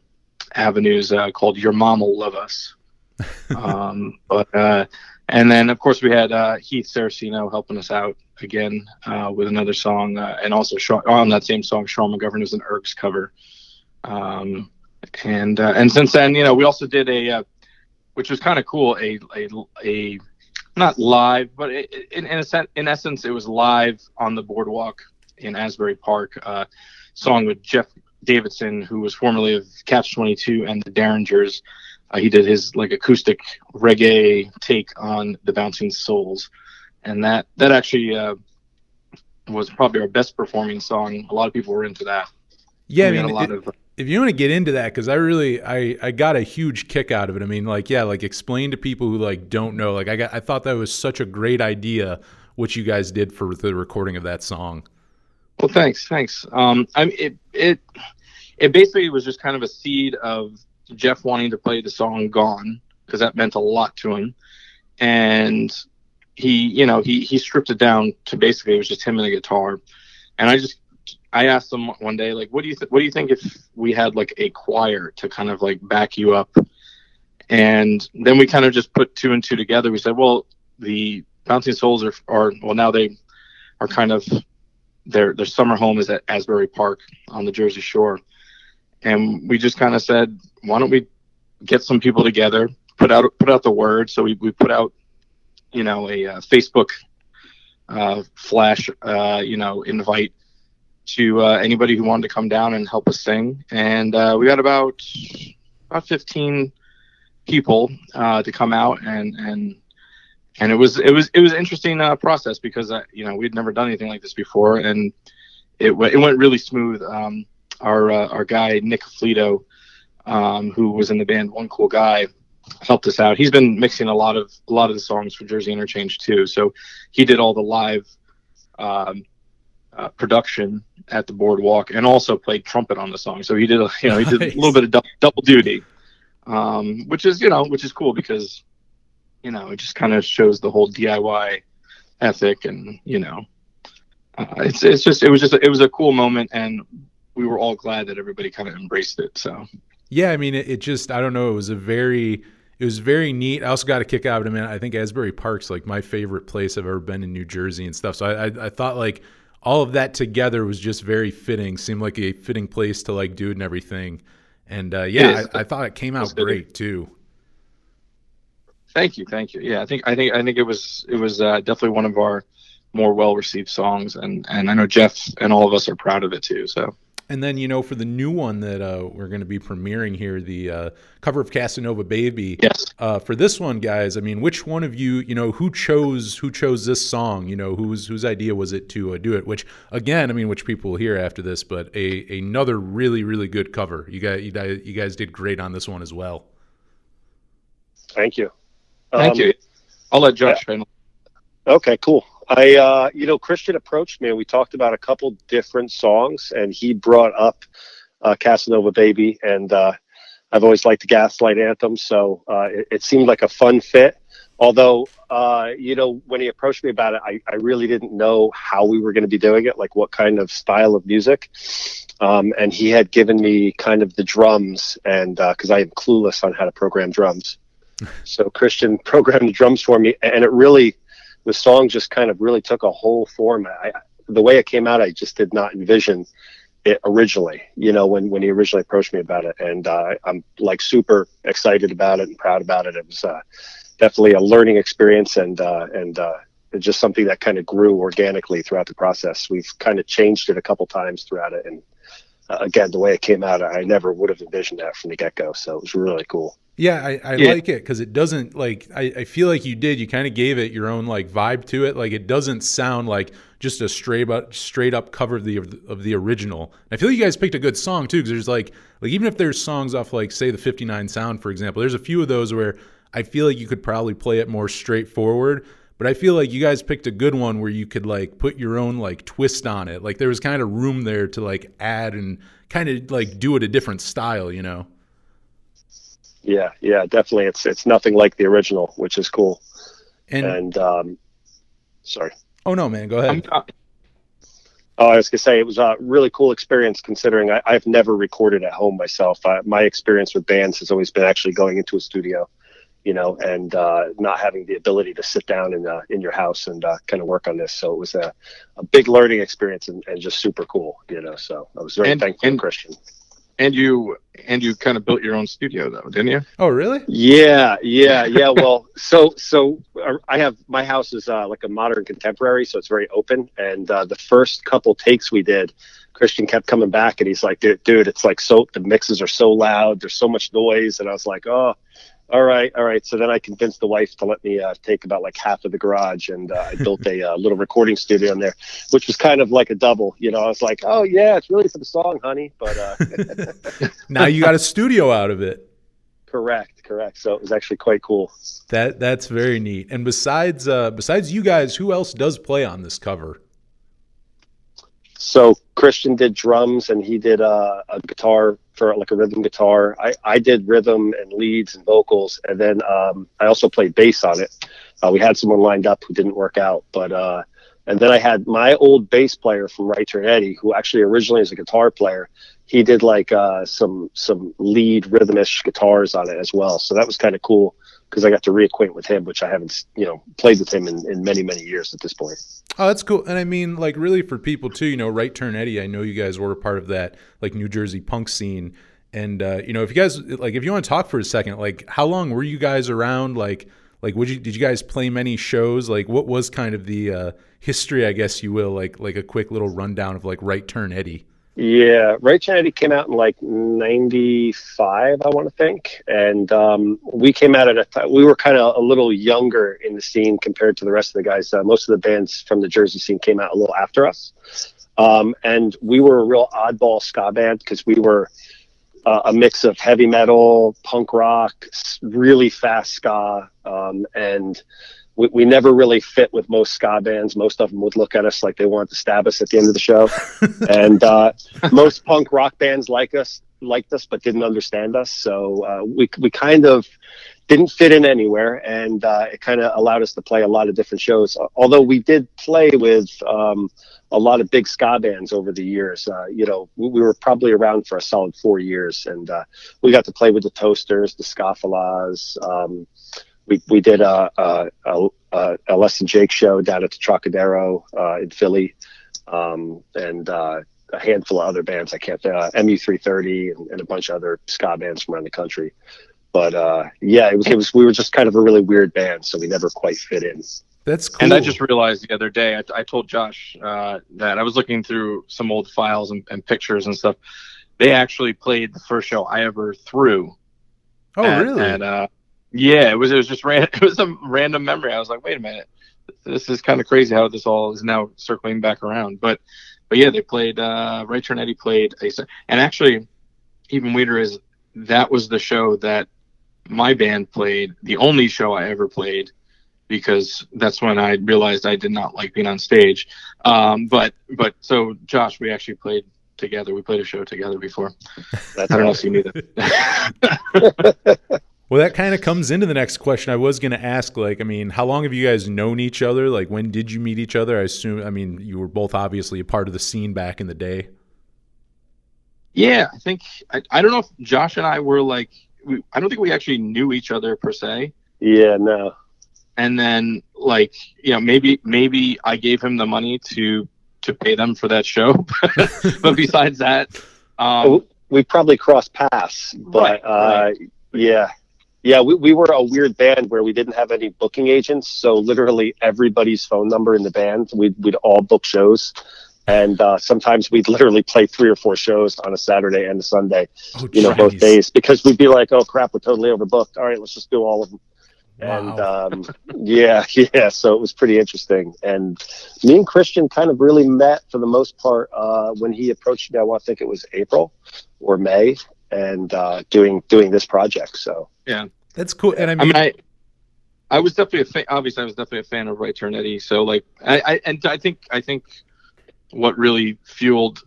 avenues uh, called Your Mom Will Love Us. um, but uh, and then of course we had uh, Heath Saraceno helping us out again uh, with another song, uh, and also Sean, on that same song, Sean McGovern was an Ergs cover. Um, and uh, and since then, you know, we also did a, uh, which was kind of cool, a, a a not live, but it, in in, a sen- in essence, it was live on the boardwalk in Asbury Park. Uh, song with Jeff Davidson, who was formerly of Catch Twenty Two and the Derringers. Uh, he did his like acoustic reggae take on the Bouncing Souls, and that that actually uh, was probably our best performing song. A lot of people were into that. Yeah, I mean, a lot it- of if you want to get into that because i really I, I got a huge kick out of it i mean like yeah like explain to people who like don't know like i got i thought that was such a great idea what you guys did for the recording of that song Well, thanks, thanks. Um, I it it it basically was just kind of a seed of Jeff wanting to play the song "Gone" because that meant a lot to him, and he, you know, he he stripped it down to basically it was just him and a guitar, and I just I asked him one day like, what do you th- what do you think if we had like a choir to kind of like back you up, and then we kind of just put two and two together. We said, well, the Bouncing Souls are are well now they are kind of their their summer home is at Asbury Park on the Jersey Shore, and we just kind of said, why don't we get some people together, put out put out the word. So we we put out, you know, a uh, Facebook uh, flash, uh, you know, invite to uh, anybody who wanted to come down and help us sing, and uh, we got about about fifteen people uh, to come out and and and it was it was it was an interesting uh, process because uh, you know we'd never done anything like this before, and it w- it went really smooth. Um, our uh, our guy Nick Fleeto, um, who was in the band One Cool Guy, helped us out. He's been mixing a lot of a lot of the songs for Jersey Interchange too, so he did all the live um, uh, production at the boardwalk and also played trumpet on the song. So he did a, you know he did Nice. a little bit of dou- double duty, um, which is you know which is cool because you know, it just kind of shows the whole DIY ethic, and you know, uh, it's it's just it was just it was a cool moment, and we were all glad that everybody kind of embraced it. So Yeah, I mean, it, it just I don't know. It was a very it was very neat. I also got a kick out of it. Man, I think Asbury Park's like my favorite place I've ever been in New Jersey and stuff. So I, I I thought like all of that together was just very fitting. Seemed like a fitting place to like do it and everything. And uh, yeah. I, I thought it came out great too. Thank you, thank you. Yeah, I think I think I think it was it was uh, definitely one of our more well received songs, and and I know Jeff and all of us are proud of it too. So And then you know for the new one that uh, we're going to be premiering here, the uh, cover of Casanova Baby. yes. Uh, for this one, guys, I mean, which one of you, you know, who chose who chose this song? You know, whose whose idea was it to uh, do it? Which, again, I mean, which people will hear after this, but a another really really good cover. You guys, you guys, you guys did great on this one as well. Thank you. Thank Um, you. I'll let Josh handle. Okay, cool. I, uh, you know, Christian approached me and we talked about a couple different songs, and he brought up uh, Casanova Baby, and uh, I've always liked the Gaslight anthem, so uh, it, it seemed like a fun fit. Although, uh, you know, when he approached me about it, I, I really didn't know how we were going to be doing it, like what kind of style of music. Um, and he had given me kind of the drums, and because I am clueless on how to program drums, so Christian programmed the drums for me, and it really the song just kind of really took a whole form. I, the way it came out, I just did not envision it originally. You know, when when he originally approached me about it, and uh, I'm like super excited about it and proud about it. It was uh, definitely a learning experience, and uh, and uh, just something that kind of grew organically throughout the process. We've kind of changed it a couple times throughout it, and uh, again, the way it came out, I never would have envisioned that from the get go. So it was really cool. Yeah, I, I Yeah. like it because it doesn't like I, I feel like you did. You kind of gave it your own like vibe to it. Like it doesn't sound like just a straight up straight up cover of the of the original. I feel like you guys picked a good song too because there's like like even if there's songs off like say the 59 sound for example, there's a few of those where I feel like you could probably play it more straightforward. But I feel like you guys picked a good one where you could like put your own like twist on it. Like there was kind of room there to like add and kind of like do it a different style, you know. Yeah, yeah, definitely. It's it's nothing like the original, which is cool. And, And um, sorry. oh no, man, go ahead. I'm, uh, Oh, I was gonna say it was a really cool experience considering I, I've never recorded at home myself. I, my experience with bands has always been actually going into a studio you know, and uh, not having the ability to sit down in uh, in your house and uh, kind of work on this. So it was a, a big learning experience and, and just super cool, you know. So I was very And- thankful and- Christian. And you and you kind of built your own studio though, didn't you? Oh, really? Yeah, yeah, yeah. Well, so so uh, I have my house is uh, like a modern contemporary, so it's very open. And uh, the first couple takes we did, Christian kept coming back, and he's like, "Dude, dude, it's like so the mixes are so loud, there's so much noise." And I was like, "Oh." All right, all right. So then I convinced the wife to let me uh, take about like half of the garage, and uh, I built a uh, little recording studio in there, which was kind of like a double. You know, I was like, "Oh yeah, it's really for the song, honey." But uh, Now you got a studio out of it. correct, correct. So it was actually quite cool. That that's very neat. And besides uh besides you guys, who else does play on this cover? So Christian did drums and he did uh, a guitar for like a rhythm guitar. I, I did rhythm and leads and vocals, and then um, I also played bass on it. Uh, we had someone lined up who didn't work out, but uh, and then I had my old bass player from Right Turn Eddie, who actually originally is a guitar player. He did like uh, some some lead rhythmish guitars on it as well. So that was kind of cool because I got to reacquaint with him, which I haven't you know played with him in, in many many years at this point. Oh, that's cool. And I mean, like, really for people too, you know, Right Turn Eddie, I know you guys were a part of that, like, New Jersey punk scene. And, uh, you know, if you guys, like, if you want to talk for a second, like, how long were you guys around? Like, like, would you, did you guys play many shows? Like, what was kind of the, uh, history, I guess you will, like, like a quick little rundown of, like, Right Turn Eddie? Yeah, Turn Eddie came out in like '95, I want to think, and um, we came out at a time we were kind of a little younger in the scene compared to the rest of the guys. Uh, most of the bands from the Jersey scene came out a little after us, um, and we were a real oddball ska band because we were uh, a mix of heavy metal, punk rock, really fast ska, um, and we, we never really fit with most ska bands. Most of them would look at us like they wanted to stab us at the end of the show. And uh, most punk rock bands like us liked us but didn't understand us. So uh, we, we kind of didn't fit in anywhere. And uh, it kind of allowed us to play a lot of different shows. Although we did play with um, a lot of big ska bands over the years. Uh, you know we, we were probably around for a solid four years. And uh, we got to play with the toasters the scofflaws um, we, we did a, a, a, a, a Less Than Jake show down at the Trocadero uh, in Philly um, and uh, a handful of other bands. I can't uh, MU330 and, and a bunch of other ska bands from around the country. But uh, yeah, it was, it was we were just kind of a really weird band, so we never quite fit in. That's cool. And I just realized the other day, I, I told Josh uh, that I was looking through some old files and, and pictures and stuff. They actually played the first show I ever threw. oh, at- really? at, uh, yeah, it was. It was just ran. It was a random memory. I was like, wait a minute, this is kind of crazy how this all is now circling back around. But, but yeah, they played. Uh, Right Turn Eddie played a, and actually, even weirder is that was the show that my band played. The only show I ever played because that's when I realized I did not like being on stage. Um, but but so Josh, we actually played together. We played a show together before. That's I don't know awesome. if you knew that. Well, that kind of comes into the next question. I was going to ask, like, I mean, how long have you guys known each other? Like, when did you meet each other? I assume, I mean, you were both obviously a part of the scene back in the day. yeah, I think I, I don't know if Josh and I were like we, I don't think we actually knew each other per se. Yeah, no. And then like you know maybe maybe I gave him the money to to pay them for that show, but besides that, um, Oh, we probably crossed paths, but Right, uh, yeah, yeah, we, we were a weird band where we didn't have any booking agents, so literally everybody's phone number in the band, we'd we'd all book shows, and uh, sometimes we'd literally play three or four shows on a Saturday and a Sunday, Oh, you know, both days, because we'd be like, oh crap, we're totally overbooked. All right, let's just do all of them. And um, yeah, yeah, so it was pretty interesting. And me and Christian kind of really met for the most part uh, when he approached me. I want to think it was April or May, and uh, doing doing this project. So yeah, That's cool. And I I mean, mean, I, I was definitely a fan. Obviously, I was definitely a fan of Right Turn Eddie. So, like, I, I and I think I think what really fueled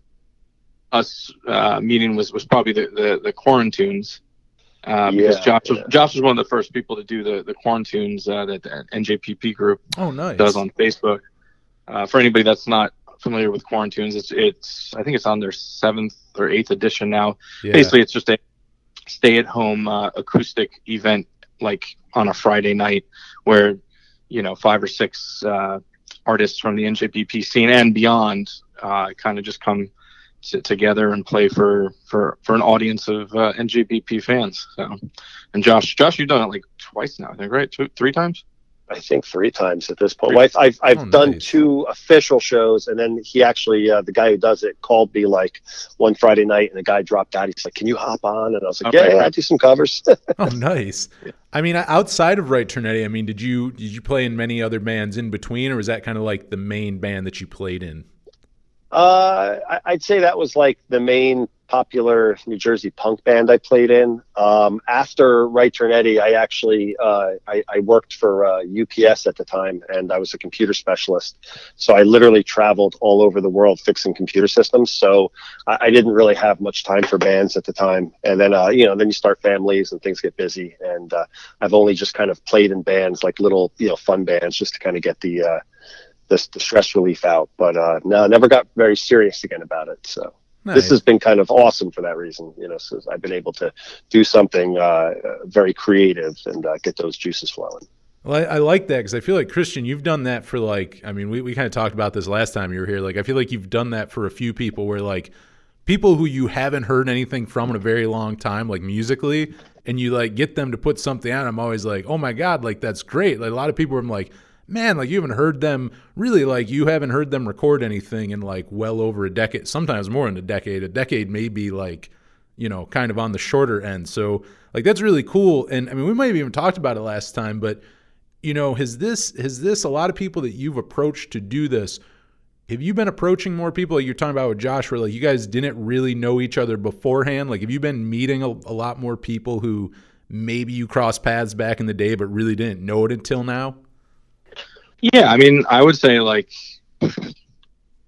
us uh, meeting was was probably the the, the quarantunes. Uh, because Yeah, Josh was yeah. Josh was one of the first people to do the the quarantunes uh, that the NJPP group oh, nice. does on Facebook. Uh, for anybody that's not familiar with quarantunes, it's it's I think it's on their seventh or eighth edition now Yeah. basically it's just a stay at home uh, acoustic event like on a Friday night where you know five or six uh, artists from the NJPP scene and beyond uh, kind of just come t- together and play for for for an audience of uh, NJPP fans. So, and Josh, Josh, you've done it like twice now, I think, right? Two, three times. I think three times at this point. Well, I've I've, I've Oh, done nice. two official shows, and then he actually uh, the guy who does it called me like one Friday night, and the guy dropped out. He's like, "Can you hop on?" And I was like, Okay. "Yeah, yeah, I do some covers." Oh, nice. I mean, outside of Right Turn Eddie, I mean, did you did you play in many other bands in between, or was that kind of like the main band that you played in? Uh, I'd say that was like the main popular New Jersey punk band I played in. Um, after Right Turn Eddie, I actually uh, I, I worked for uh, UPS at the time, and I was a computer specialist. So I literally traveled all over the world fixing computer systems. So I, I didn't really have much time for bands at the time. And then uh, you know, then you start families and things get busy. And uh, I've only just kind of played in bands, like little you know fun bands, just to kind of get the uh, the, the stress relief out. But uh, no, never got very serious again about it. So Nice. this has been kind of awesome for that reason. You know, so I've been able to do something uh, very creative and uh, get those juices flowing. Well, I, I like that because I feel like Christian, you've done that for like. I mean, we we kind of talked about this last time you were here. Like, I feel like you've done that for a few people where like people who you haven't heard anything from in a very long time, like musically, and you like get them to put something out. I'm always like, oh my god, like that's great. Like a lot of people, I'm like, man, like you haven't heard them really, like you haven't heard them record anything in like well over a decade, sometimes more than a decade. A decade may be like you know, kind of on the shorter end. So like that's really cool. And I mean, we might have even talked about it last time, but you know, has this has this a lot of people that you've approached to do this? Have you been approaching more people like you're talking about with Josh, where like you guys didn't really know each other beforehand? Like, have you been meeting a, a lot more people who maybe you crossed paths back in the day, but really didn't know it until now? Yeah, I mean, I would say like I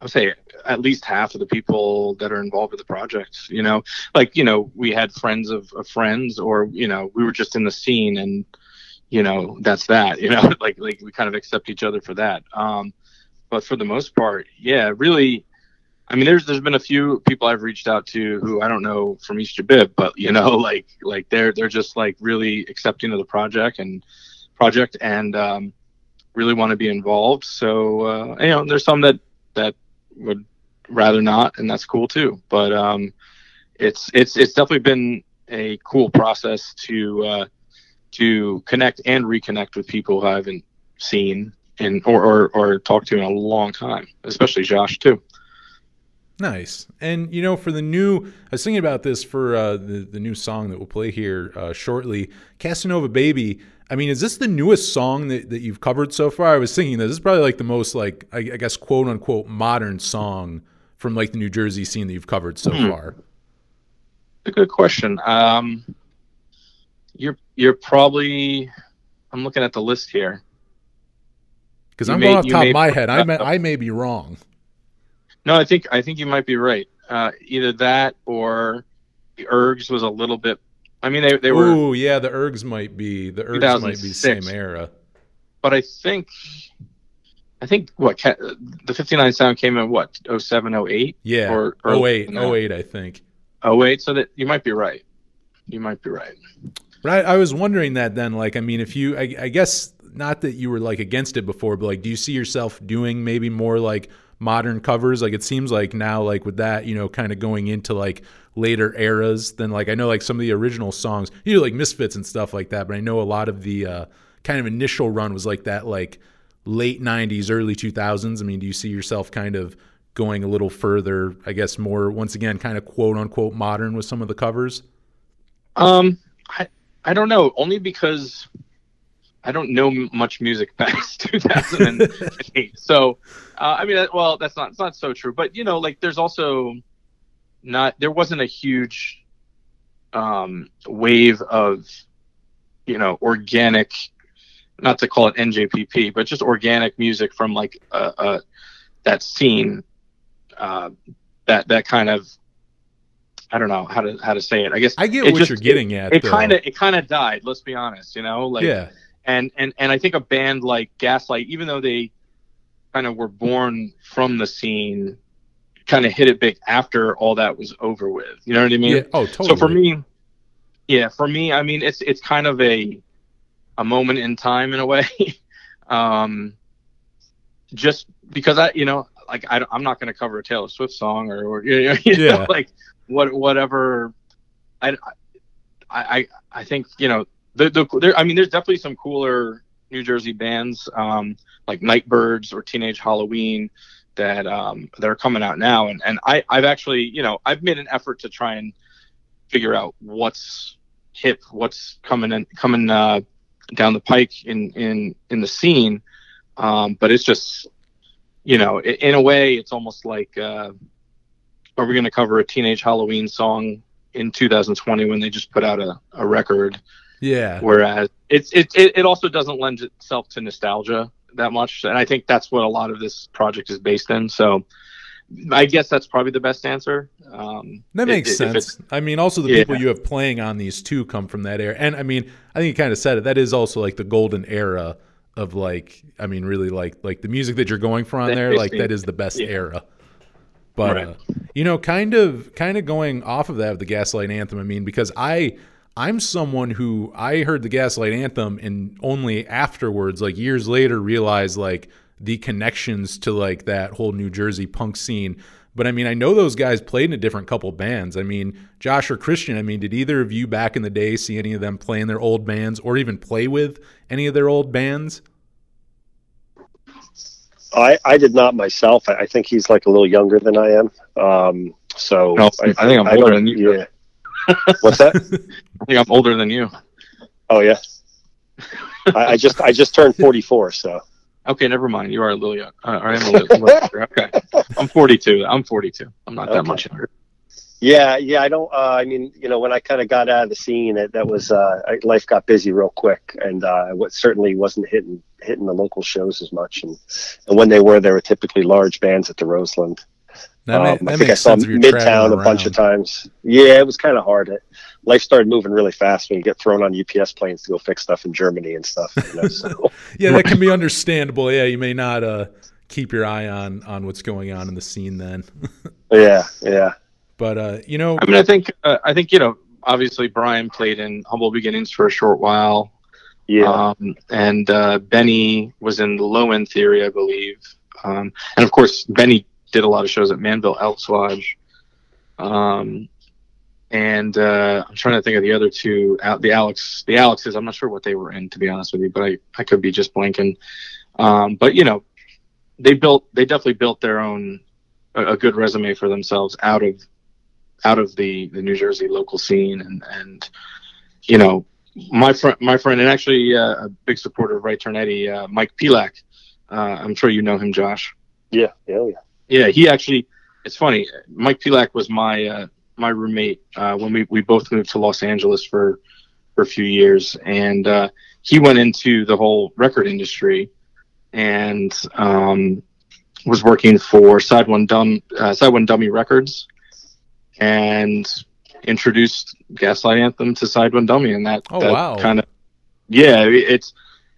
would say at least half of the people that are involved with the project. You know, like you know, we had friends of, of friends, or you know, we were just in the scene, and you know, that's that. You know, like like we kind of accept each other for that. Um, but for the most part, yeah, really. I mean, there's there's been a few people I've reached out to who I don't know from East Jabib, but you know, like like they're they're just like really accepting of the project and project and um, really want to be involved. So uh, you know, there's some that that would rather not, and that's cool too. But um, it's it's it's definitely been a cool process to uh, to connect and reconnect with people I haven't seen in or, or or talked to in a long time, especially Josh too. Nice. And you know, for the new, I was thinking about this for uh, the the new song that we'll play here uh, shortly, Casanova Baby. I mean, is this the newest song that, that you've covered so far? I was thinking that this is probably like the most like I, I guess quote unquote modern song from like the New Jersey scene that you've covered so Hmm. far. A good question. Um, you're you're probably. I'm looking at the list here. Because I'm may- going off top may- of my head. I may, I may be wrong. No, I think I think you might be right. Uh, either that or the Ergs was a little bit. I mean, they they were, Ooh, yeah, the Ergs might be the Ergs might be 2006. same era. but I think, I think what the '59 sound came in what 07, 08? Yeah, Or- or- 08, no. 08, I think. Oh wait, so that you might be right. You might be right. But I, I was wondering that then, like, I mean, if you, I, I guess not that you were like against it before, but like, do you see yourself doing maybe more like modern covers? Like, it seems like now, like with that, you know, kind of going into like later eras than like I know like some of the original songs, you know, like Misfits and stuff like that. But I know a lot of the uh, kind of initial run was like that, like late '90s, early 2000s. I mean, do you see yourself kind of going a little further? I guess more once again, kind of quote unquote modern with some of the covers. Um, I I don't know. Only because I don't know m- much music past 2008. so, uh, I mean, well, that's not it's not so true. But you know, like there's also not there wasn't a huge um, wave of you know organic, not to call it NJPP, but just organic music from like uh, uh, that scene. Uh, that that kind of I don't know how to how to say it. I guess I get what just- you're getting at. it kind of it kind of died let's be honest you know like yeah. And and and i think a band like gaslight even though they kind of were born from the scene kind of hit it big after all that was over with you know what i mean yeah. Oh, totally. so for me yeah for me i mean it's it's kind of a a moment in time in a way. um, just because I, you know, like I, am not going to cover a Taylor Swift song or, or you know, you Yeah. know, like what, whatever. I, I, I, I think you know, the, the, there, I mean, there's definitely some cooler New Jersey bands, um, like Nightbirds or Teenage Halloween that, um, that are coming out now. And, and I, I've actually, you know, I've made an effort to try and figure out what's hip, what's coming in, coming, uh, down the pike in, in, in the scene. Um, but it's just, you know, i in a way, it's almost like, uh, are we going to cover a Teenage Halloween song in 2020 when they just put out a, a record? Yeah. Whereas it's it, it it also doesn't lend itself to nostalgia that much, and I think that's what a lot of this project is based in. So, I guess that's probably the best answer. Um, That makes it's- sense. I mean, also the Yeah. people you have playing on these two come from that era, and I mean, I think you kind of said it. That is also like the golden era of like, I mean, really like like the music that you're going for on That there. Like that is the best yeah. era. But Right. uh, you know, kind of kind of going off of that of the Gaslight Anthem. I mean, because I I'm someone who I heard the Gaslight Anthem and only afterwards, like years later, realized like the connections to like that whole New Jersey punk scene. But I mean, I know those guys played in a different couple bands. I mean, Josh or Christian, I mean, did either of you back in the day see any of them play in their old bands or even play with any of their old bands? I, I did not myself. I, I think he's like a little younger than I am. Um, so No, I think I'm older than you. Yeah. What's that? I think I'm older than you. Oh yeah. I, I just I just turned 44. So Okay, never mind. You are a little young. Uh, I am a little. okay, I'm 42. I'm 42. I'm not that much younger. yeah, yeah. I don't. Uh, I mean, you know, when I kind of got out of the scene, it, that was uh, life got busy real quick, and uh, what certainly wasn't hitting hitting the local shows as much. And and when they were, they were typically large bands at the Roseland. That, ma- Um, that I think I saw sense if you're Midtown a bunch of times. Yeah, it was kind of hard. It, life started moving really fast when you get thrown on UPS planes to go fix stuff in Germany and stuff. You know, so. Yeah, that can be understandable. Yeah, you may not uh, keep your eye on on what's going on in the scene then. yeah, yeah. But uh, you know, I mean, I think uh, I think you know. Obviously, Brian played in Humble Beginnings for a short while. Yeah, Um, and uh, Benny was in the Low End Theory, I believe. Um, and of course, Benny did a lot of shows at Manville Elks Lodge. Um, and uh, I'm trying to think of the other two, the Alex, the Alexes. I'm not sure what they were in, to be honest with you, but I, I could be just blanking. Um, but you know, they built, they definitely built their own a, a good resume for themselves out of out of the the New Jersey local scene, and and you know, my friend, my friend, and actually uh, a big supporter of Right Turn Eddie, uh, Mike Pilak. Uh, I'm sure you know him, Josh. yeah, yeah, yeah. Yeah, he actually. It's funny. Mike Pilak was my uh, my roommate uh, when we, we both moved to Los Angeles for for a few years, and uh, he went into the whole record industry and um, was working for Side One Dumb uh, Side One Dummy Records, and introduced Gaslight Anthem to Side One Dummy, and that, Oh, that wow. kind of yeah, it's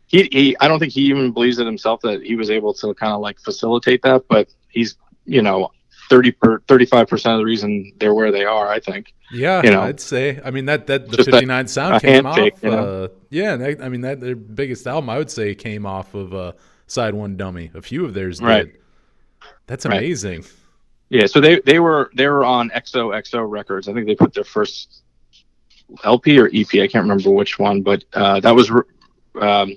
he, he I don't think he even believes it himself that he was able to kind of like facilitate that, but he's you know 30 per 35 percent of the reason they're where they are. I think. yeah, you know, I'd say. I mean that that the just a- 59 sound a came off. you know? uh, yeah, that, I mean that their biggest album I would say came off of uh, Side One Dummy. A few of theirs did. Right. That's Right. amazing. Yeah, so they they were they were on XOXO Records. I think they put their first LP or EP. I can't remember which one, but uh, that was um,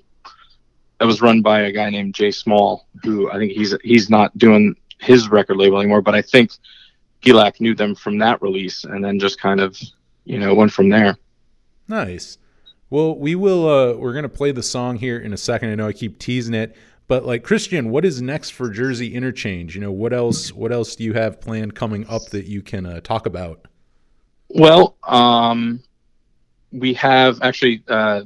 that was run by a guy named Jay Small, who I think he's he's not doing his record label anymore. But I think Pilak knew them from that release, and then just kind of you know went from there. Nice. Well, we will. Uh, we're gonna play the song here in a second. I know I keep teasing it, but like Christian, what is next for Jersey Interchange? You know, what else? What else do you have planned coming up that you can uh, talk about? Well, um, we have actually uh,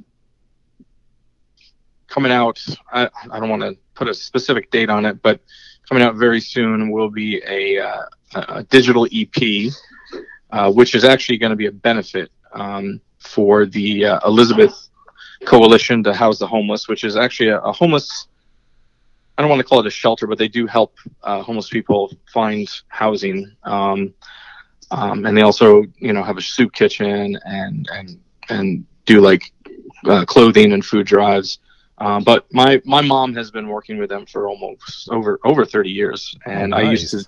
coming out. I, I don't want to put a specific date on it, but coming out very soon will be a, uh, a digital EP, uh, which is actually going to be a benefit um, for the uh, Elizabeth Coalition to house the homeless, which is actually a, a homeless. I don't want to call it a shelter, but they do help uh, homeless people find housing. Um, um, and they also, you know, have a soup kitchen and and and do like uh, clothing and food drives. Um, but my my mom has been working with them for almost over over 30 years, and Oh, I used to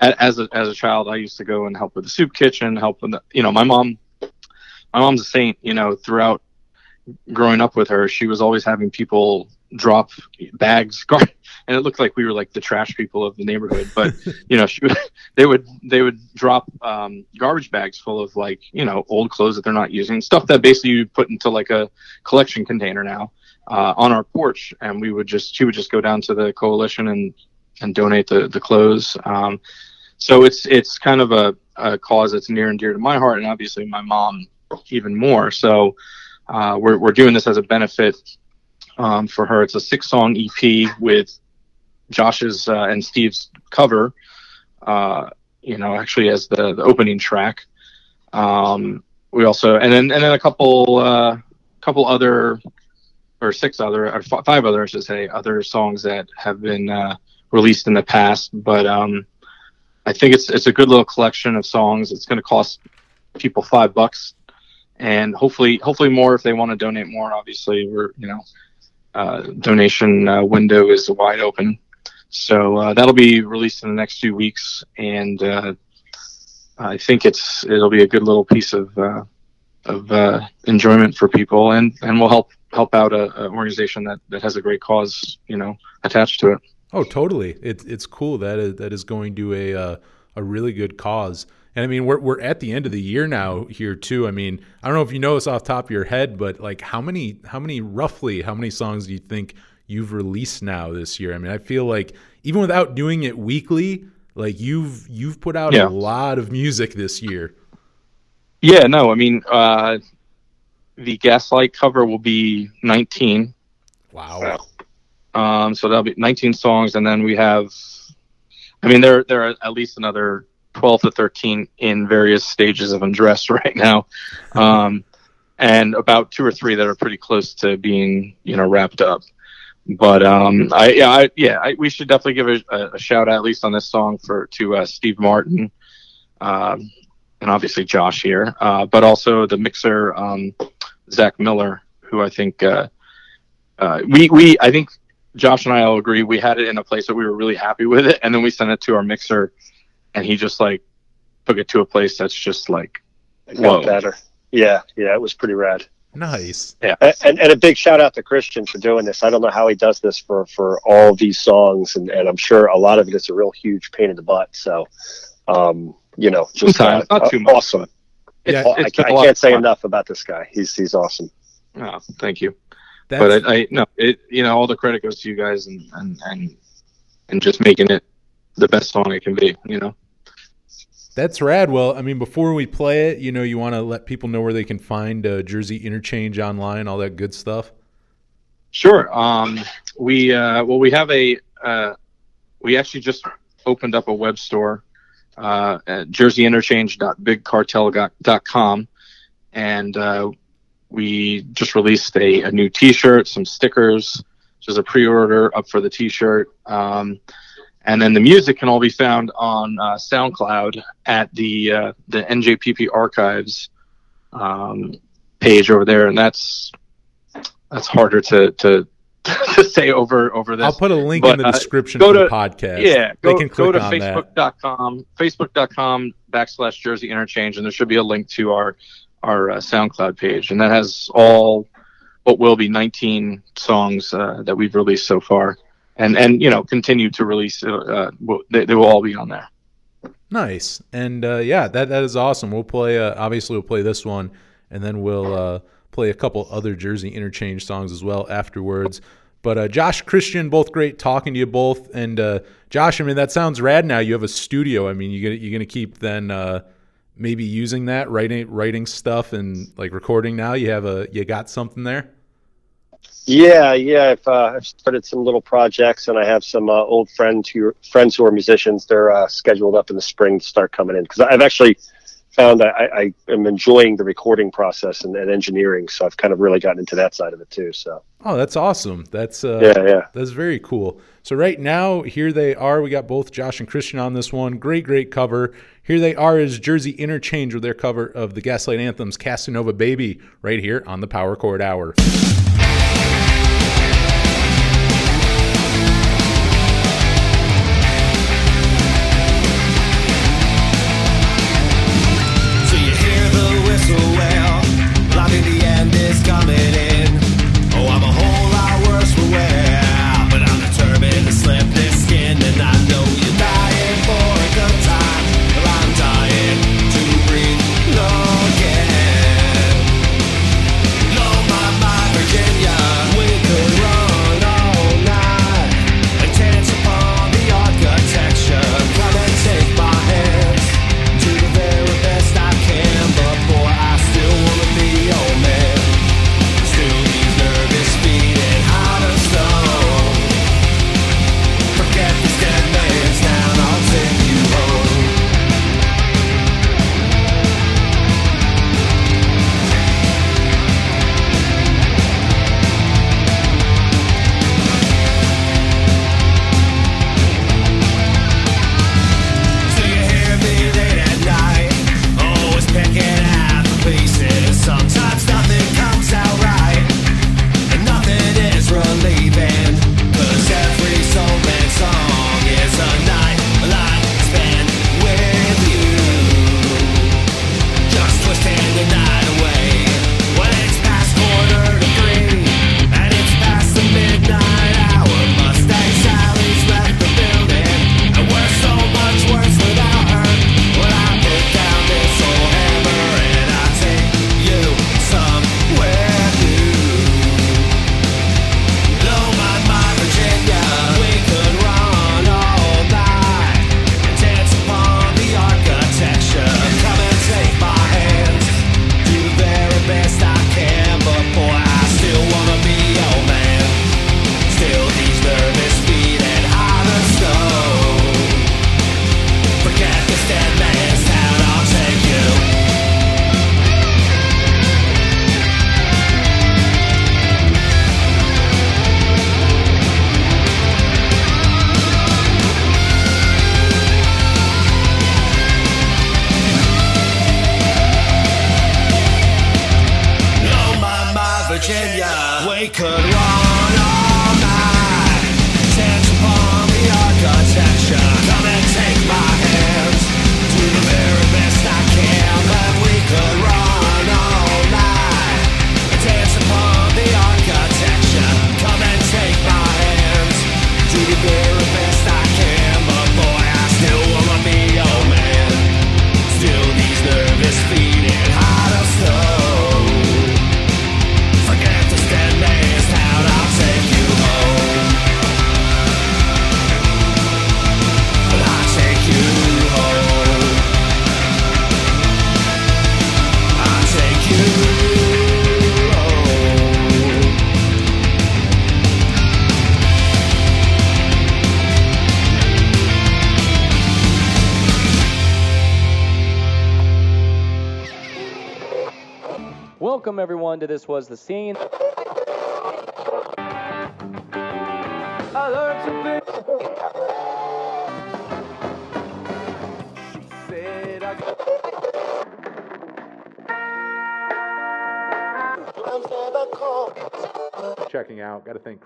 as a as a child I used to go and help with the soup kitchen, help with the, you know my mom my mom's a saint. You know throughout growing up with her, she was always having people drop bags, and it looked like we were like the trash people of the neighborhood. But you know, she would, they would they would drop um, garbage bags full of like you know old clothes that they're not using, stuff that basically you put into like a collection container now uh, on our porch, and we would just she would just go down to the coalition and and donate the the clothes. Um, so it's it's kind of a, a cause that's near and dear to my heart, and obviously my mom even more. So uh, we're we're doing this as a benefit um, for her. It's a six song EP with Josh's uh, and Steve's cover. Uh, you know, actually as the, the opening track. Um, we also and then and then a couple uh, couple other or six other or five other I should say other songs that have been uh, released in the past. But um, I think it's it's a good little collection of songs. It's going to cost people five bucks, and hopefully hopefully more if they want to donate more. Obviously, we're you know uh, donation uh, window is wide open. So uh, that'll be released in the next few weeks, and uh, I think it's it'll be a good little piece of uh, of uh, enjoyment for people, and and will help help out a, a organization that, that has a great cause, you know, attached to it. Oh, totally. It's it's cool that is, that is going to a uh, a really good cause. And I mean, we're we're at the end of the year now here too. I mean, I don't know if you know this off the top of your head, but like how many how many roughly how many songs do you think you've released now this year? I mean, I feel like even without doing it weekly, like you've you've put out Yeah. a lot of music this year. Yeah, no, I mean, uh, the Gaslight cover will be 19. Wow. Um, so that'll be 19 songs, and then we have, I mean, there there are at least another 12 to 13 in various stages of undress right now, um, and about two or three that are pretty close to being you know wrapped up. But um, I yeah I, yeah I, we should definitely give a, a shout out at least on this song for to uh, Steve Martin, um, and obviously Josh here, uh, but also the mixer um, Zach Miller, who I think uh, uh, we we I think Josh and I all agree we had it in a place that we were really happy with it, and then we sent it to our mixer, and he just like took it to a place that's just like It Whoa. got better. Yeah, yeah, it was pretty rad. Nice. A- And, and a big shout out to Christian for doing this. I don't know how he does this for, for all these songs, and, and I'm sure a lot of it is a real huge pain in the butt. So, um, you know, just Sometimes, uh, not too much, awesome. Yeah, Oh, I, it's been I a lot can't say enough about this guy. He's he's awesome. oh, thank you. That's, but I, I no it you know all the credit goes to you guys and and and and just making it the best song it can be. You know. That's rad. Well, I mean, before we play it, you know, you want to let people know where they can find uh, Jersey Interchange online, all that good stuff. Sure. Um, we uh, well, we have a uh, we actually just opened up a web store uh, at jerseyinterchange.bigcartel.com, and uh, we just released a, a new T-shirt, some stickers. There's a pre-order up for the T-shirt, um, and then the music can all be found on uh, SoundCloud at the uh, the NJPP Archives um, page over there, and that's that's harder to to, to say over over this. I'll put a link But, in the uh, description go for the podcast. yeah, they go, can go to that. facebook.com, facebook.com backslash Jersey Interchange, and there should be a link to our our uh, SoundCloud page, and that has all what will be 19 songs uh, that we've released so far, and and you know continue to release. Uh, uh, they, they will all be on there. Nice. And uh, yeah, that that is awesome. We'll play. Uh, obviously, we'll play this one, and then we'll uh, play a couple other Jersey Interchange songs as well afterwards. But uh, Josh, Christian, both great talking to you both. And uh, Josh, I mean, that sounds rad. Now you have a studio. I mean, you you're gonna keep then uh, maybe using that writing writing stuff and like recording. Now you have a you got something there. Yeah, yeah. I've, uh, I've started some little projects, and I have some uh, old friends who friends who are musicians. They're uh, scheduled up in the spring to start coming in because I've actually found I, I am enjoying the recording process and, and engineering. So I've kind of really gotten into that side of it too. So Oh, that's awesome. That's uh, Yeah, yeah. That's very cool. So right now, here they are. We got both Josh and Christian on this one. Great, great cover. Here they are as Jersey Interchange with their cover of the Gaslight Anthem's Casanova Baby right here on the Power Chord Hour.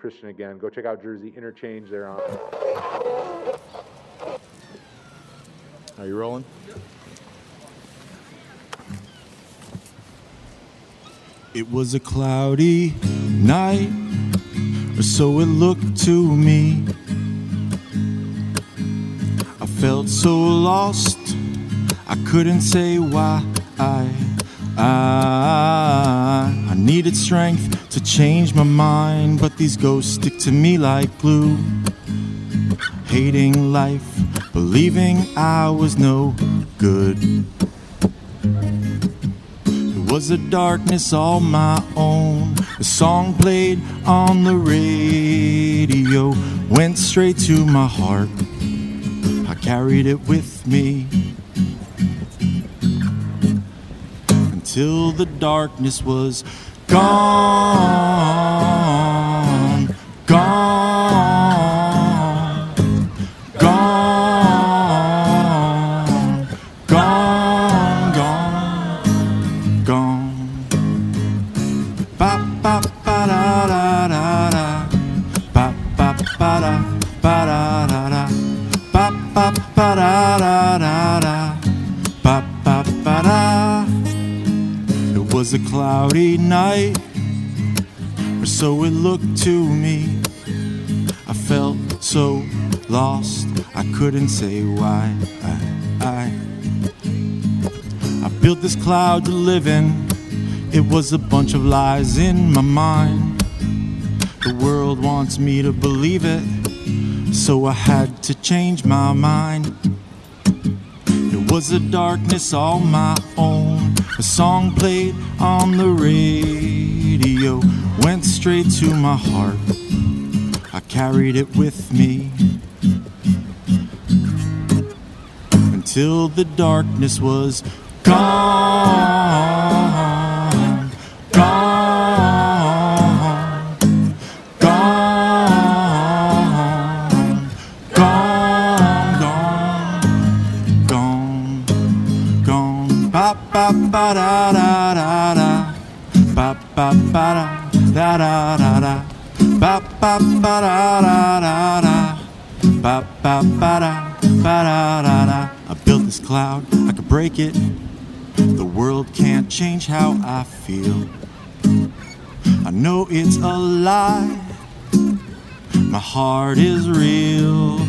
Christian again. Go check out Jersey Interchange. They're on. Are you rolling? It was a cloudy night, or so it looked to me. I felt so lost, I couldn't say why. I, I, I needed strength to change my mind, but these ghosts stick to me like glue. Hating life, believing I was no good. It was a darkness all my own. The song played on the radio went straight to my heart. I carried it with me until the darkness was gone. So it looked to me. I felt so lost, I couldn't say why. I, I, I built this cloud to live in. It was a bunch of lies in my mind. The world wants me to believe it, so I had to change my mind. It was a darkness all my own. A song played on the radio went straight to my heart. I carried it with me until the darkness was gone. Feel. I know it's a lie. My heart is real.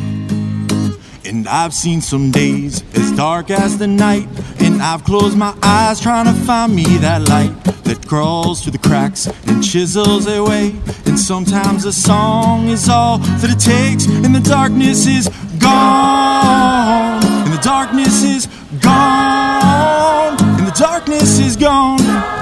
And I've seen some days as dark as the night. And I've closed my eyes trying to find me that light that crawls through the cracks and chisels away. And sometimes a song is all that it takes, and the darkness is gone. And the darkness is gone. And the darkness is gone.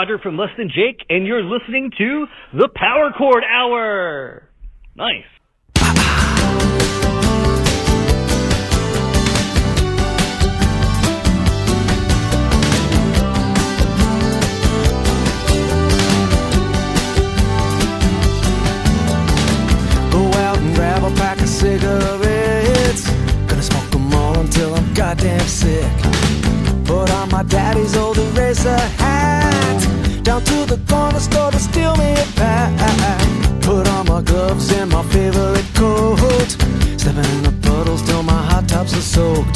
Roger from Less Than Jake, and you're listening to the Power Chord Hour. Nice. Go out and grab a pack of cigarettes. Gonna smoke them all until I'm goddamn sick. Put on my daddy's old eraser hat. Down to the corner store to steal me a pack. Put on my gloves and my favorite coat. Stepping in the puddles till my hot tops are soaked.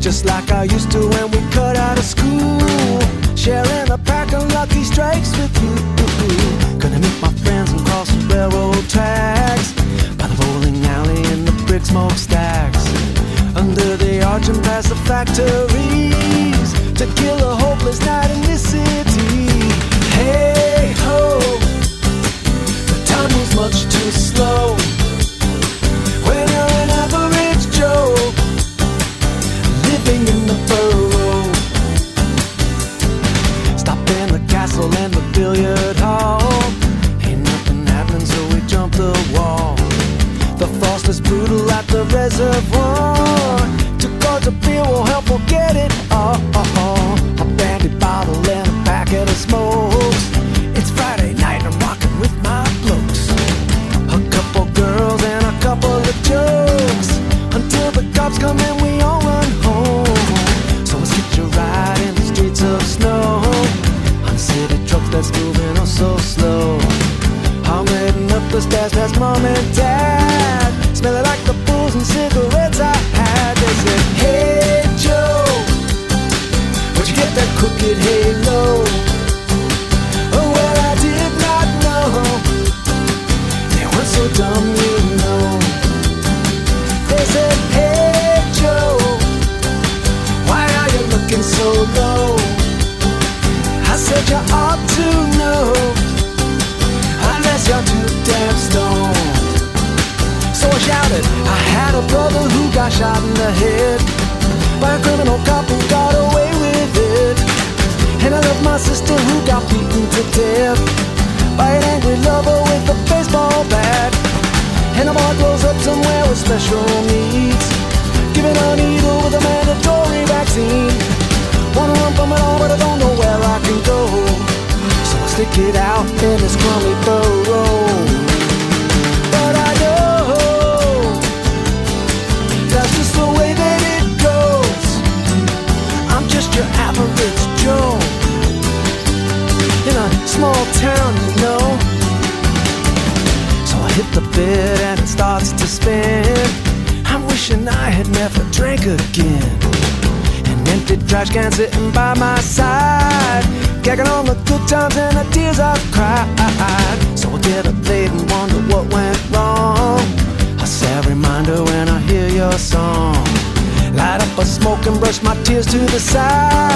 Just like I used to when we cut out of school. Sharing a pack of lucky strikes with you. Gonna meet my friends and cross the railroad tracks. By the bowling alley and the brick smokestacks. And past the factories. To kill a hopeless night in this city. Hey ho, the time moves much too slow. When you're an average Joe, living in the burrow. Stop in the castle and the billiard hall. Ain't nothing happening, so we jump the wall. The frost is brutal at the reservoir. That's moving oh so slow. I'm heading up the stairs past mom and dad. Smelling like the booze and cigarettes I had. They said, Hey Joe, where'd you get that crooked halo? Oh, well, I did not know. They weren't so dumb, Said, You ought to know unless you're too damn stoned. So I shouted, I had a brother who got shot in the head by a criminal cop who got away with it. And I love my sister who got beaten to death by an angry lover with a baseball bat. And a boy grows up somewhere with special needs, given a needle with a mandatory vaccine. Wanna run from it all, but I don't know where I can go. So I stick it out to the side.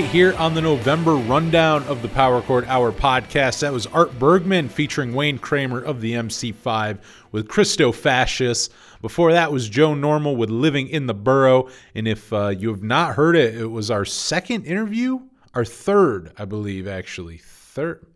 Right here on the November rundown of the Power Chord Hour podcast. That was Art Bergman featuring Wayne Kramer of the MC5 with Christo Fascist. Before that was Joe Normal with Living in the Burrow. And if uh, you have not heard it, it was our second interview, our third, I believe, actually. Third.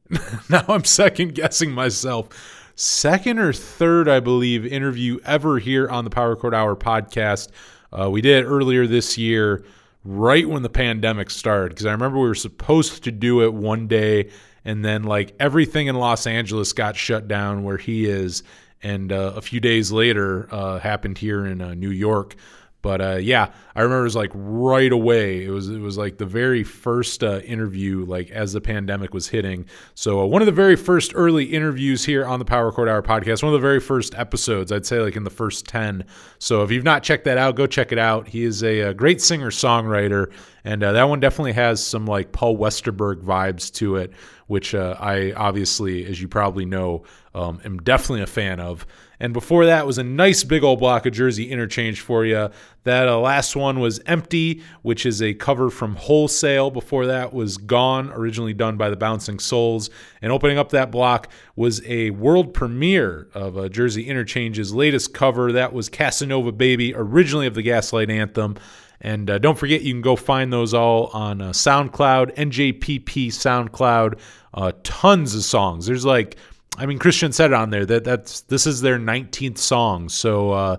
now I'm second guessing myself. Second or third, I believe, interview ever here on the Power Chord Hour podcast. Uh, we did earlier this year right when the pandemic started because I remember we were supposed to do it one day and then like everything in Los Angeles got shut down where he is and uh, a few days later uh, happened here in uh, New York but uh, yeah I remember it was like right away it was it was like the very first uh, interview like as the pandemic was hitting. So uh, one of the very first early interviews here on the Power Chord Hour podcast one of the very first episodes I'd say like in the first 10 so if you've not checked that out go check it out. He is a, a great singer songwriter and uh, that one definitely has some like Paul Westerberg vibes to it which uh, I obviously as you probably know um, am definitely a fan of and before that was a nice big old block of Jersey interchange for you. That uh, last one was Empty, which is a cover from Wholesale. Before that was Gone, originally done by the Bouncing Souls. And opening up that block was a world premiere of uh, Jersey Interchange's latest cover. That was Casanova Baby, originally of the Gaslight Anthem. And uh, don't forget, you can go find those all on uh, SoundCloud, NJPP SoundCloud. Uh, tons of songs. There's like I mean, Christian said it on there that that's this is their 19th song. So uh,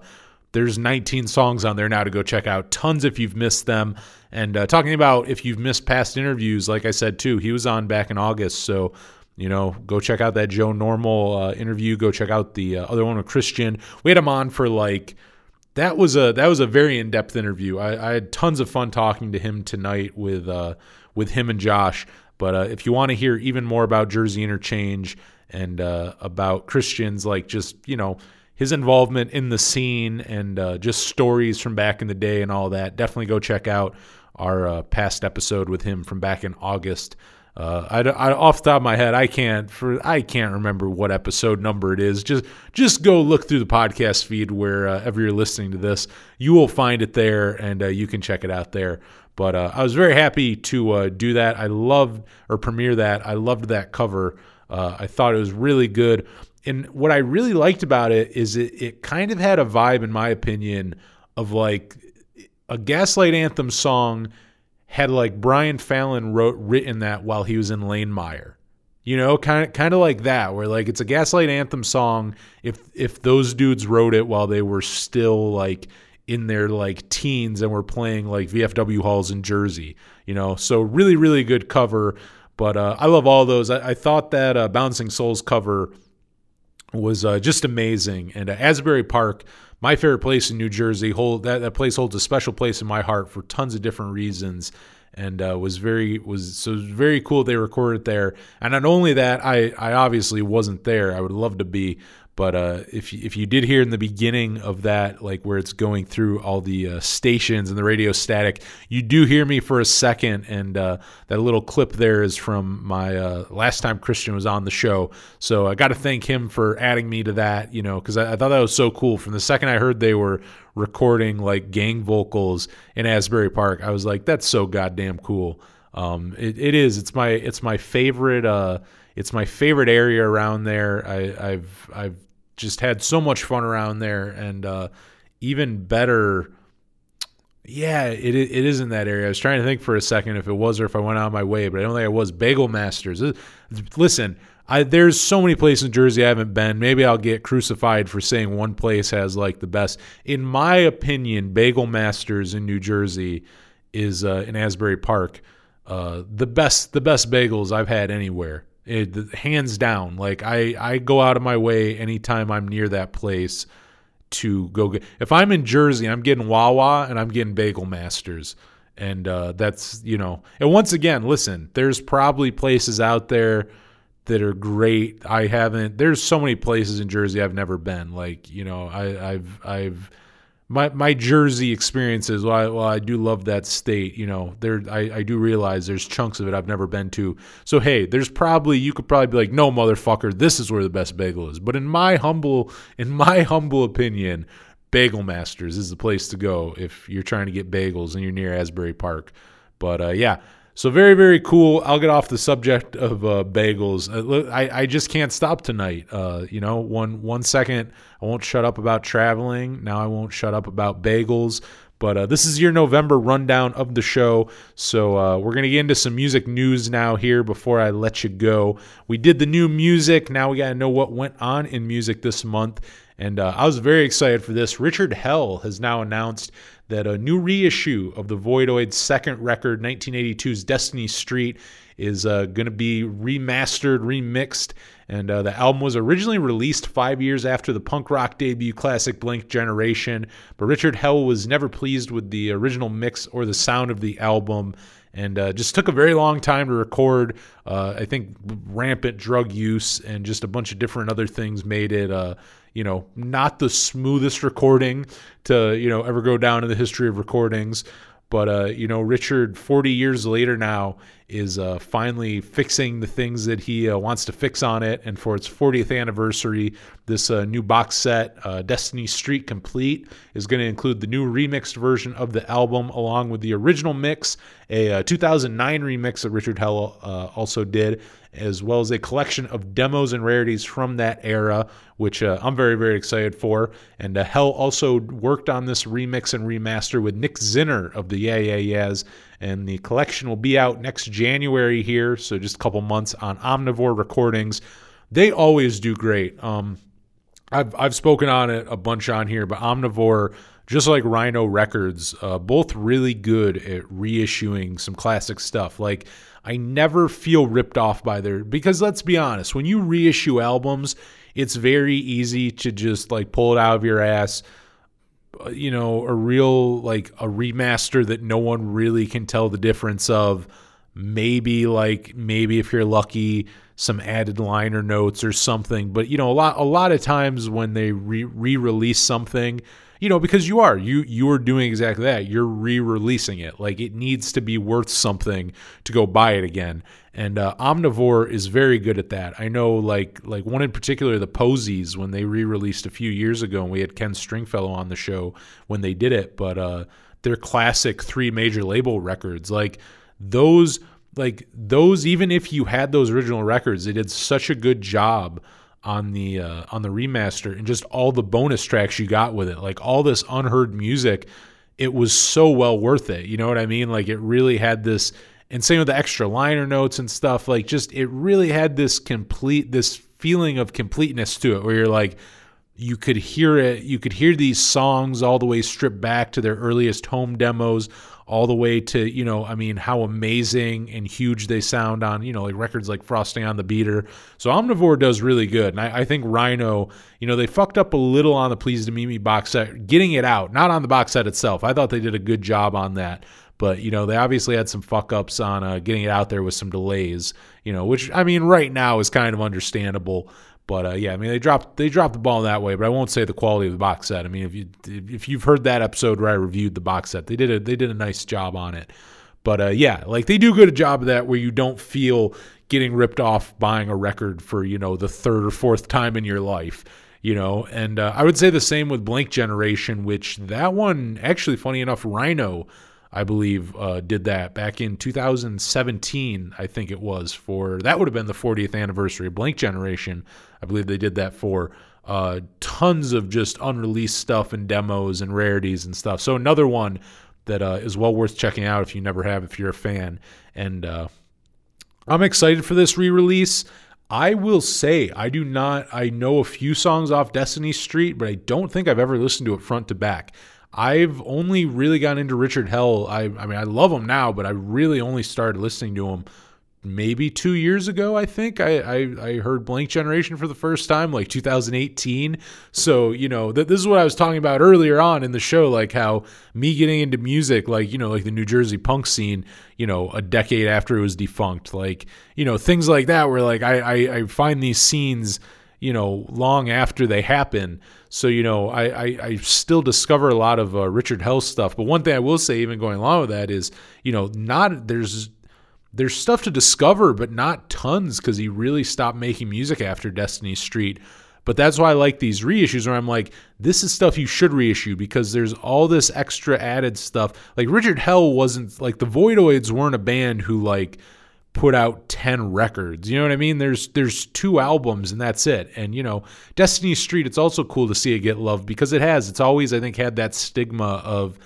there's 19 songs on there now to go check out. Tons if you've missed them. And uh, talking about if you've missed past interviews, like I said too, he was on back in August. So you know, go check out that Joe Normal uh, interview. Go check out the uh, other one with Christian. We had him on for like that was a that was a very in depth interview. I, I, had tons of fun talking to him tonight with uh, with him and Josh. But uh, if you want to hear even more about Jersey Interchange and uh, about Christians, like just you know his involvement in the scene and uh, just stories from back in the day and all that, definitely go check out our uh, past episode with him from back in August. Uh, I, I, off the top of my head, I can't for I can't remember what episode number it is. Just just go look through the podcast feed wherever you're listening to this. You will find it there, and uh, you can check it out there. But uh, I was very happy to uh, do that. I loved or premiere that. I loved that cover. Uh, I thought it was really good. And what I really liked about it is it, it kind of had a vibe, in my opinion, of like a Gaslight Anthem song had like Brian Fallon wrote written that while he was in Lane Meyer. You know, kind of kind of like that, where like it's a Gaslight Anthem song. If if those dudes wrote it while they were still like in their like teens and were playing like VFW halls in Jersey, you know, so really really good cover. But uh, I love all those. I, I thought that uh, Bouncing Souls cover was uh, just amazing. And uh, Asbury Park, my favorite place in New Jersey, hold that that place holds a special place in my heart for tons of different reasons. And uh, was very was so was very cool they recorded there. And not only that, I I obviously wasn't there. I would love to be, but uh, if if you did hear in the beginning of that, like where it's going through all the uh, stations and the radio static, you do hear me for a second, and uh, that little clip there is from my uh, last time Christian was on the show. So I got to thank him for adding me to that, you know, because I, I thought that was so cool. From the second I heard they were recording like gang vocals in Asbury Park, I was like, that's so goddamn cool. Um, it, it is. It's my it's my favorite. Uh, it's my favorite area around there. I, I've I've just had so much fun around there, and uh, even better. Yeah, it it is in that area. I was trying to think for a second if it was or if I went out of my way, but I don't think I was. Bagel Masters. Listen, I there's so many places in Jersey I haven't been. Maybe I'll get crucified for saying one place has like the best. In my opinion, Bagel Masters in New Jersey is uh, in Asbury Park. Uh, the best the best bagels I've had anywhere. It, hands down. Like I, I go out of my way anytime I'm near that place to go get. If I'm in Jersey, I'm getting Wawa and I'm getting Bagel Masters, and uh, that's you know. And once again, listen, there's probably places out there that are great. I haven't. There's so many places in Jersey I've never been. Like you know, I, I've I've my my Jersey experiences. While I, I do love that state, you know, there I, I do realize there's chunks of it I've never been to. So hey, there's probably you could probably be like, no, motherfucker, this is where the best bagel is. But in my humble in my humble opinion, Bagel Masters is the place to go if you're trying to get bagels and you're near Asbury Park. But uh, yeah, so very very cool. I'll get off the subject of uh, bagels. Uh, I I just can't stop tonight. Uh, you know, one one second I won't shut up about traveling. Now I won't shut up about bagels. But uh, this is your November rundown of the show. So uh, we're gonna get into some music news now here before I let you go. We did the new music. Now we gotta know what went on in music this month. And uh, I was very excited for this. Richard Hell has now announced that a new reissue of the Voidoid's second record, 1982's Destiny Street, is uh, going to be remastered, remixed. And uh, the album was originally released five years after the punk rock debut classic Blank Generation, but Richard Hell was never pleased with the original mix or the sound of the album and uh, just took a very long time to record. Uh, I think rampant drug use and just a bunch of different other things made it, uh, you know, not the smoothest recording to you know ever go down in the history of recordings. But uh, you know, Richard, 40 years later now, is uh, finally fixing the things that he uh, wants to fix on it. And for its 40th anniversary, this uh, new box set, uh, Destiny Street Complete, is going to include the new remixed version of the album, along with the original mix, a uh, 2009 remix that Richard Hell also did, as well as a collection of demos and rarities from that era, which uh, I'm very, very excited for. And uh, Hell also worked on this remix and remaster with Nick Zinner of the Yeah Yeah Yeahs. And the collection will be out next January here, so just a couple months on Omnivore Recordings. they always do great. Um, I've I've spoken on it a bunch on here, but Omnivore, just like Rhino Records, uh, both really good at reissuing some classic stuff. Like I never feel ripped off by their because let's be honest, when you reissue albums, it's very easy to just like pull it out of your ass. uh, You know, a real like a remaster that no one really can tell the difference of. Maybe like maybe if you're lucky, some added liner notes or something. But you know, a lot a lot of times when they re re-release something, you know, because you are you you are doing exactly that. You're re-releasing it. Like it needs to be worth something to go buy it again. And uh, Omnivore is very good at that. I know, like like one in particular, the Posies, when they re-released a few years ago, and we had Ken Stringfellow on the show when they did it. But uh, their classic three major label records, like those like those even if you had those original records they did such a good job on the uh, on the remaster and just all the bonus tracks you got with it like all this unheard music it was so well worth it you know what i mean? Like it really had this and same with the extra liner notes and stuff like just it really had this complete this feeling of completeness to it where you're like you could hear it you could hear these songs all the way stripped back to their earliest home demos all the way to you know i mean how amazing and huge they sound on you know like records like frosting on the beater. So omnivore does really good. And i, I think rhino you know they fucked up a little on the Pleased to Meet Me box set getting it out not on the box set itself. I thought they did a good job on that. But you know they obviously had some fuck ups on uh, getting it out there with some delays you know which i mean right now is kind of understandable but uh, yeah, I mean they dropped they dropped the ball that way, but I won't say the quality of the box set. I mean if you if you've heard that episode where I reviewed the box set, they did a they did a nice job on it. But uh, yeah, like they do good a job of that where you don't feel getting ripped off buying a record for you know the third or fourth time in your life. You know, and uh, I would say the same with Blank Generation, which that one actually, funny enough, Rhino I believe, uh, did that back in 2017. I think it was for that would have been the 40th anniversary of Blank Generation. I believe they did that for uh, tons of just unreleased stuff and demos and rarities and stuff. So another one that uh, is well worth checking out if you never have, if you're a fan. And uh, I'm excited for this re-release. I will say I do not. I know a few songs off Destiny Street, but I don't think I've ever listened to it front to back. I've only really gotten into Richard Hell. I, I mean, I love him now, but I really only started listening to him maybe two years ago. I think I, I, I heard Blank Generation for the first time, like 2018. So you know, th- this is what I was talking about earlier on in the show, like how me getting into music, like you know, like the New Jersey punk scene, you know, a decade after it was defunct, like you know, things like that, where like I, I, I find these scenes you know, long after they happen. So, you know, I, I, I still discover a lot of uh, Richard Hell stuff. But one thing I will say, even going along with that, is, you know, not there's there's stuff to discover, but not tons because he really stopped making music after Destiny Street. But that's why I like these reissues where I'm like, this is stuff you should reissue because there's all this extra added stuff. Like Richard Hell wasn't like the Voidoids weren't a band who like put out 10 records. You know what I mean? There's there's two albums and that's it. And you know, Destiny Street it's also cool to see it get loved because it has. It's always I think had that stigma of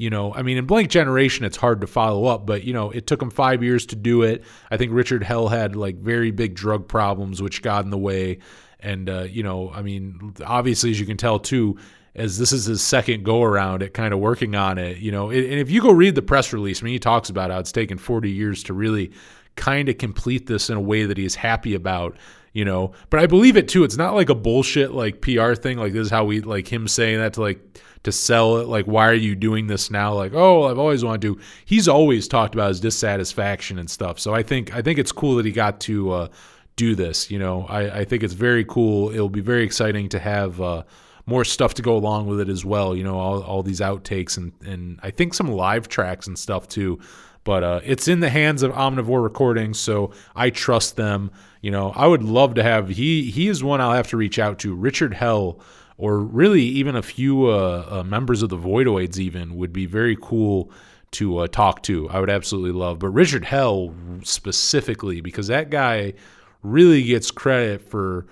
you know, I mean, in Blank Generation, it's hard to follow up, but you know, it took him five years to do it. I think Richard Hell had like very big drug problems, which got in the way. And uh, you know, I mean, obviously, as you can tell too, as this is his second go around at kind of working on it, you know, and if you go read the press release, I mean, he talks about how it's taken 40 years to really kind of complete this in a way that he's happy about you know but i believe it too it's not like a bullshit like pr thing like this is how we like him saying that to like to sell it. Like why are you doing this now? Like oh i've always wanted to. He's always talked about his dissatisfaction and stuff. So i think i think it's cool that he got to uh do this you know? I i think it's very cool. It'll be very exciting to have uh more stuff to go along with it as well you know all, all these outtakes and and i think some live tracks and stuff too. But uh, it's in the hands of Omnivore Recordings, so I trust them. You know, I would love to have he he is one I'll have to reach out to. Richard Hell, or really even a few uh, uh, members of the Voidoids, even would be very cool to uh, talk to. I would absolutely love, but Richard Hell specifically because that guy really gets credit for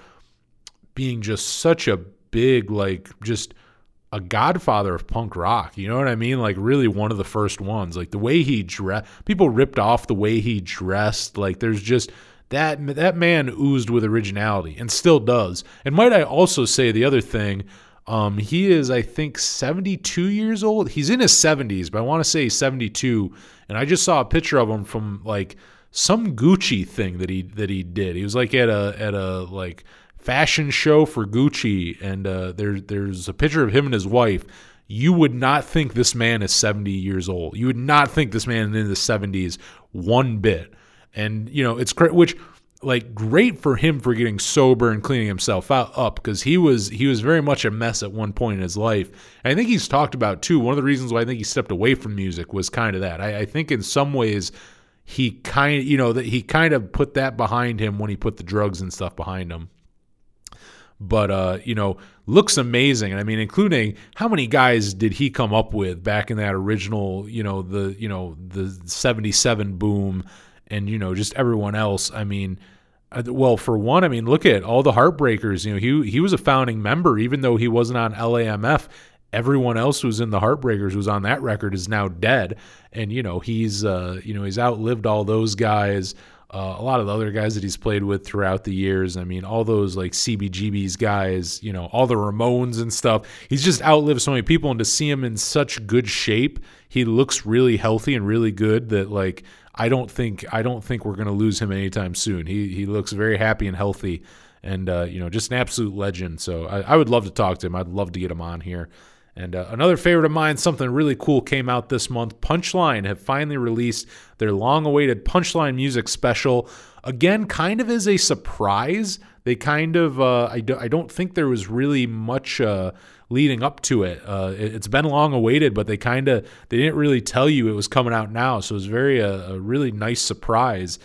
being just such a big like just a godfather of punk rock. You know what I mean? Like really one of the first ones. Like the way he dressed, people ripped off the way he dressed. Like there's just that that man oozed with originality and still does. And might I also say the other thing, um, he is I think 72 years old. He's in his 70s, but I want to say he's 72. And I just saw a picture of him from like some Gucci thing that he that he did. He was like at a at a like fashion show for Gucci, and uh, there there's a picture of him and his wife. You would not think this man is 70 years old. You would not think this man is in the 70s one bit. And you know it's great, which like great for him for getting sober and cleaning himself out, up because he was he was very much a mess at one point in his life. And I think he's talked about too. One of the reasons why I think he stepped away from music was kind of that. I, I think in some ways he kind you know that he kind of put that behind him when he put the drugs and stuff behind him but uh, you know, looks amazing. And I mean, including how many guys did he come up with back in that original, you know, the you know the '77 boom, and you know just everyone else. I mean, uh, well, for one, I mean, look at all the Heartbreakers. You know, he he was a founding member, even though he wasn't on LAMF. Everyone else who's in the Heartbreakers who's on that record is now dead, and you know he's uh, you know he's outlived all those guys. Uh, a lot of the other guys that he's played with throughout the years. I mean, all those like CBGB's guys, you know, all the Ramones and stuff. He's just outlived so many people, and to see him in such good shape, he looks really healthy and really good. That like, I don't think I don't think we're gonna lose him anytime soon. He he looks very happy and healthy, and uh, you know, just an absolute legend. So I, I would love to talk to him. I'd love to get him on here. And uh, another favorite of mine, something really cool came out this month. Punchline have finally released their long awaited Punchline music special. Again, kind of as a surprise. They kind of, uh, I, do, I don't think there was really much uh, leading up to it. Uh, it. It's been long awaited, but they kind of, they didn't really tell you it was coming out now. So it was very, uh, a really nice surprise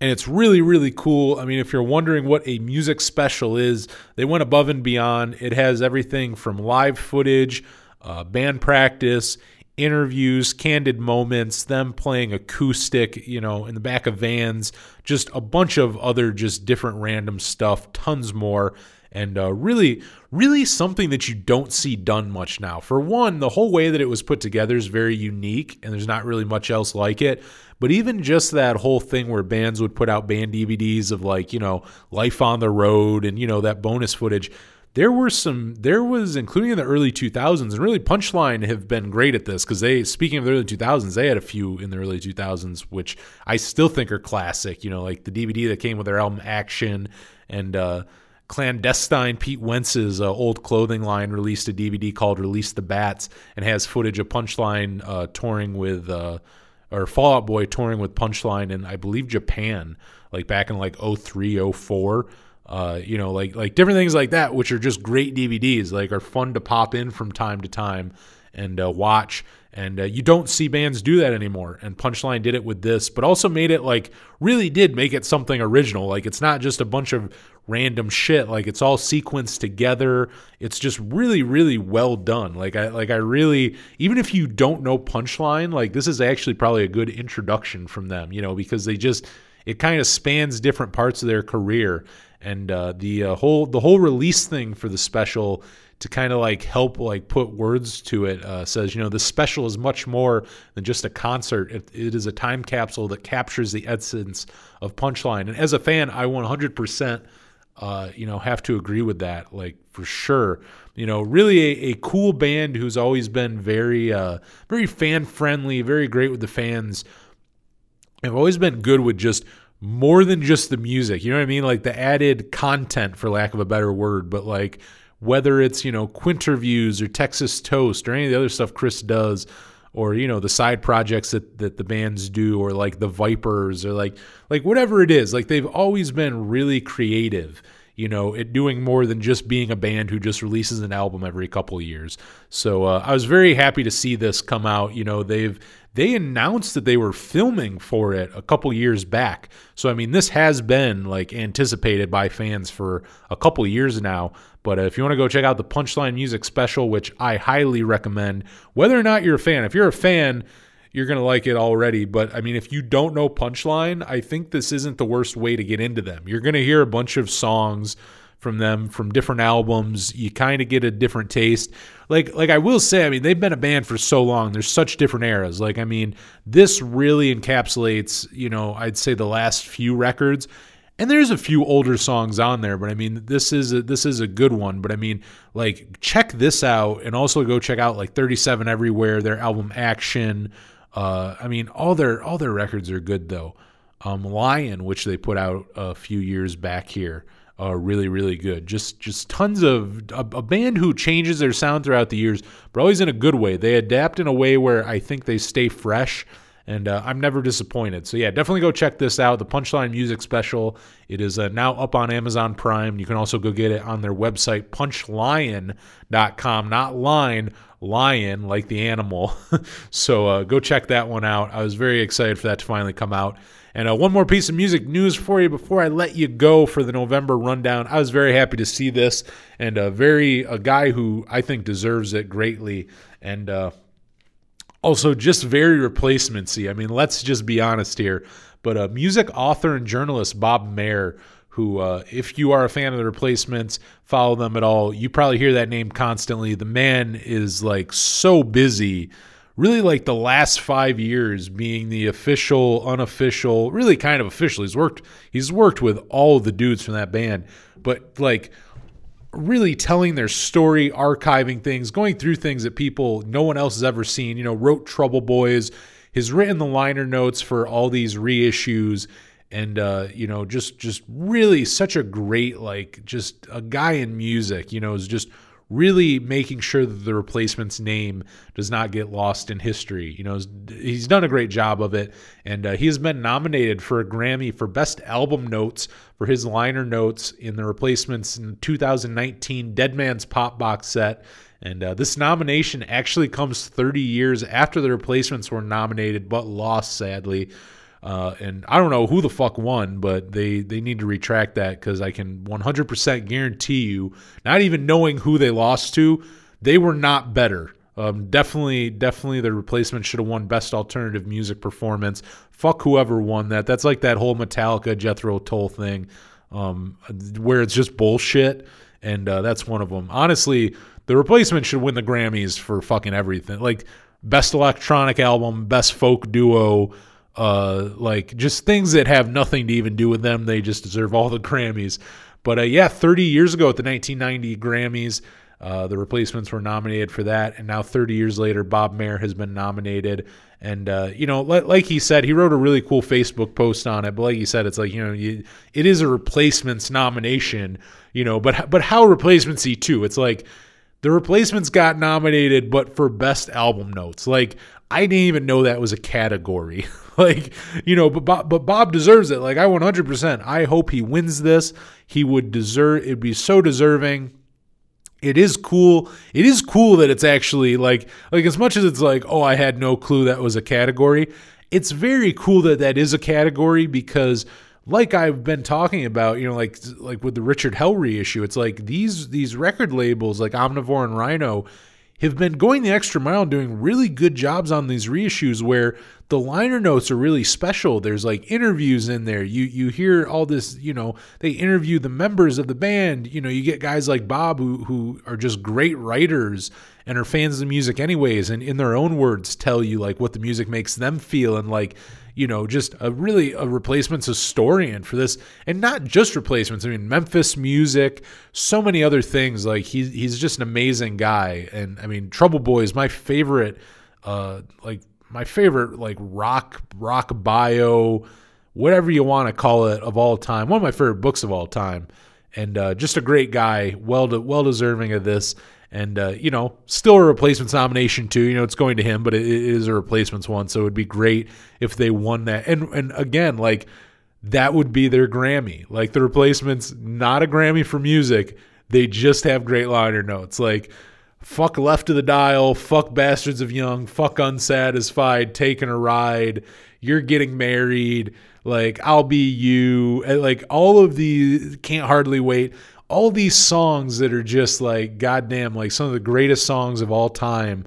and it's really really cool. I mean, if you're wondering what a music special is, they went above and beyond. It has everything from live footage, uh, band practice, interviews, candid moments, them playing acoustic, you know, in the back of vans, just a bunch of other just different random stuff, tons more. And uh, really, really something that you don't see done much now. For one, the whole way that it was put together is very unique, and there's not really much else like it. But even just that whole thing where bands would put out band DVDs of like, you know, life on the road and, you know, that bonus footage, there were some, there was, including in the early 2000s, and really Punchline have been great at this because they, speaking of the early 2000s, they had a few in the early 2000s, which I still think are classic, you know, like the DVD that came with their album Action and, uh, clandestine Pete Wentz's uh, old clothing line released a DVD called "Release the Bats" and has footage of Punchline uh, touring with uh, or Fall Out Boy touring with Punchline in I believe Japan, like back in like 03, 04. Uh, you know, like like different things like that, which are just great DVDs, like are fun to pop in from time to time and uh, watch. And uh, you don't see bands do that anymore. And Punchline did it with this, but also made it like really did make it something original. Like it's not just a bunch of random shit. Like it's all sequenced together. It's just really, really well done. Like I like I really even if you don't know Punchline, like this is actually probably a good introduction from them, you know, because they just it kind of spans different parts of their career. And uh, the uh, whole the whole release thing for the special to kind of like help like put words to it uh, says you know the special is much more than just a concert. It, it is a time capsule that captures the essence of punchline. And as a fan i 100% uh, you know have to agree with that like for sure. You know really a, a cool band who's always been very uh, very fan friendly very great with the fans have always been good with just more than just the music. You know what i mean? Like the added content for lack of a better word. But like whether it's you know Quinterviews or Texas Toast or any of the other stuff Chris does, or you know the side projects that that the bands do, or like the Vipers, or like like whatever it is, like they've always been really creative. You know, it doing more than just being a band who just releases an album every couple years. So uh, I was very happy to see this come out. You know, they've they announced that they were filming for it a couple years back. So I mean, this has been like anticipated by fans for a couple years now. But if you want to go check out the Punchline Music Special, which I highly recommend, whether or not you're a fan, if you're a fan, you're going to like it already. But I mean, if you don't know Punchline, I think this isn't the worst way to get into them. You're going to hear a bunch of songs from them from different albums. You kind of get a different taste. Like like I will say, I mean, they've been a band for so long. There's such different eras. Like I mean, this really encapsulates, you know, I'd say the last few records. And there's a few older songs on there, but I mean, this is a, this is a good one. But I mean, like check this out, and also go check out like 37 Everywhere, their album Action. Uh, I mean, all their all their records are good though. Um, Lion, which they put out a few years back here, uh, really really good. Just just tons of a, a band who changes their sound throughout the years, but always in a good way. They adapt in a way where I think they stay fresh and uh, I'm never disappointed. So yeah, definitely go check this out. The Punchline Music Special. It is uh, now up on Amazon Prime. You can also go get it on their website punchlion.com, not line lion like the animal. so uh, go check that one out. I was very excited for that to finally come out. And uh, one more piece of music news for you before I let you go for the November rundown. I was very happy to see this, and a very a guy who I think deserves it greatly. And uh, also, just very replacemency. I mean, let's just be honest here. But uh, music author and journalist Bob Mehr, who, uh, if you are a fan of the replacements, follow them at all, you probably hear that name constantly. The man is like so busy, really like the last five years being the official, unofficial, really kind of official. He's worked, he's worked with all the dudes from that band, but like really telling their story, archiving things, going through things that people no one else has ever seen. You know, wrote Trouble Boys, has written the liner notes for all these reissues, and uh, you know, just just really such a great like just a guy in music. You know, is just really making sure that the replacement's name does not get lost in history. You know, he's done a great job of it, and uh, he has been nominated for a Grammy for Best Album Notes for his liner notes in the replacements in 2019 Dead Man's Pop box set. And uh, this nomination actually comes 30 years after the replacements were nominated but lost, sadly. Uh, and I don't know who the fuck won, but they, they need to retract that because I can 100% guarantee you, not even knowing who they lost to, they were not better. Um, definitely, definitely, the replacement should have won Best Alternative Music Performance. Fuck whoever won that. That's like that whole Metallica Jethro Tull thing, um, where it's just bullshit, and uh, that's one of them. Honestly, the replacement should win the Grammys for fucking everything. Like Best Electronic Album, Best Folk Duo, uh, like just things that have nothing to even do with them. They just deserve all the Grammys. But uh, yeah, 30 years ago at the 1990 Grammys, uh, the replacements were nominated for that, and now 30 years later, Bob Mehr has been nominated. And uh, you know, like, like, he said, he wrote a really cool Facebook post on it. But like he said, it's like you know, you, it is a replacements nomination. You know, but but how replacementsy too? It's like the replacements got nominated, but for best album notes. Like I didn't even know that was a category. like you know, but Bob, but Bob deserves it. Like I 100%. I hope he wins this. He would deserve. It'd be so deserving it is cool. It is cool that it's actually like like as much as it's like oh I had no clue that was a category. It's very cool that that is a category because like I've been talking about, you know, like like with the Richard Hell reissue, it's like these these record labels like Omnivore and Rhino have been going the extra mile and doing really good jobs on these reissues where the liner notes are really special. There's like interviews in there. You you hear all this, you know, they interview the members of the band. You know, you get guys like Bob who who are just great writers and are fans of the music anyways and in their own words tell you like what the music makes them feel and like you know, just a really a replacements historian for this, and not just replacements. I mean, Memphis music, so many other things. Like he's he's just an amazing guy, and I mean, Trouble Boy is my favorite. Uh, like my favorite, like rock rock bio, whatever you want to call it of all time. One of my favorite books of all time, and uh, just a great guy, well de- well deserving of this and uh, you know, still a replacements nomination too. You know, it's going to him, but it, is a replacements one, so it would be great if they won that. And and again, like that would be their Grammy. Like the replacements, not a Grammy for music. They just have great liner notes. Like fuck left of the dial, fuck bastards of young, fuck unsatisfied, taking a ride, you're getting married, like I'll be you, like all of these can't hardly wait all these songs that are just like goddamn like some of the greatest songs of all time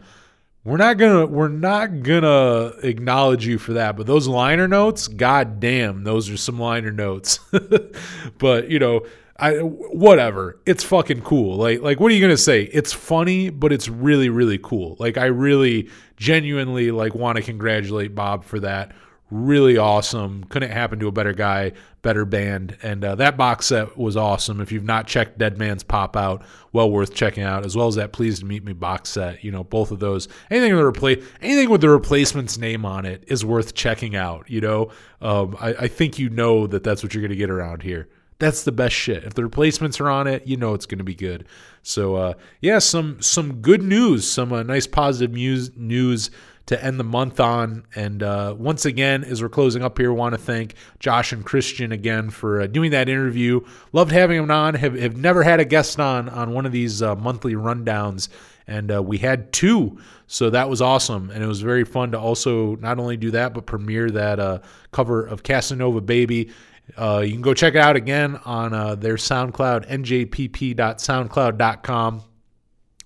we're not gonna we're not gonna acknowledge you for that but those liner notes goddamn those are some liner notes but you know I whatever. It's fucking cool. Like like what are you gonna say? It's funny, but it's really really cool. Like I really genuinely like want to congratulate Bob for that. Really awesome. Couldn't happen to a better guy, better band, and uh, that box set was awesome. If you've not checked Dead Man's Pop Out, well worth checking out, as well as that Pleased to Meet Me box set. You know, both of those. Anything with the replace, anything with the replacement's name on it is worth checking out. You know, um, I, I think you know that that's what you're gonna get around here that's the best shit. If the replacements are on it, you know it's going to be good. So uh, yeah, some some good news, some uh, nice positive news news to end the month on. And uh, once again, as we're closing up here, want to thank Josh and Christian again for uh, doing that interview. Loved having them on. Have have never had a guest on on one of these uh, monthly rundowns. And uh, we had two, so that was awesome, and it was very fun to also not only do that but premiere that cover of Casanova Baby. Uh, you can go check it out again on uh, their SoundCloud, njpp.soundcloud.com,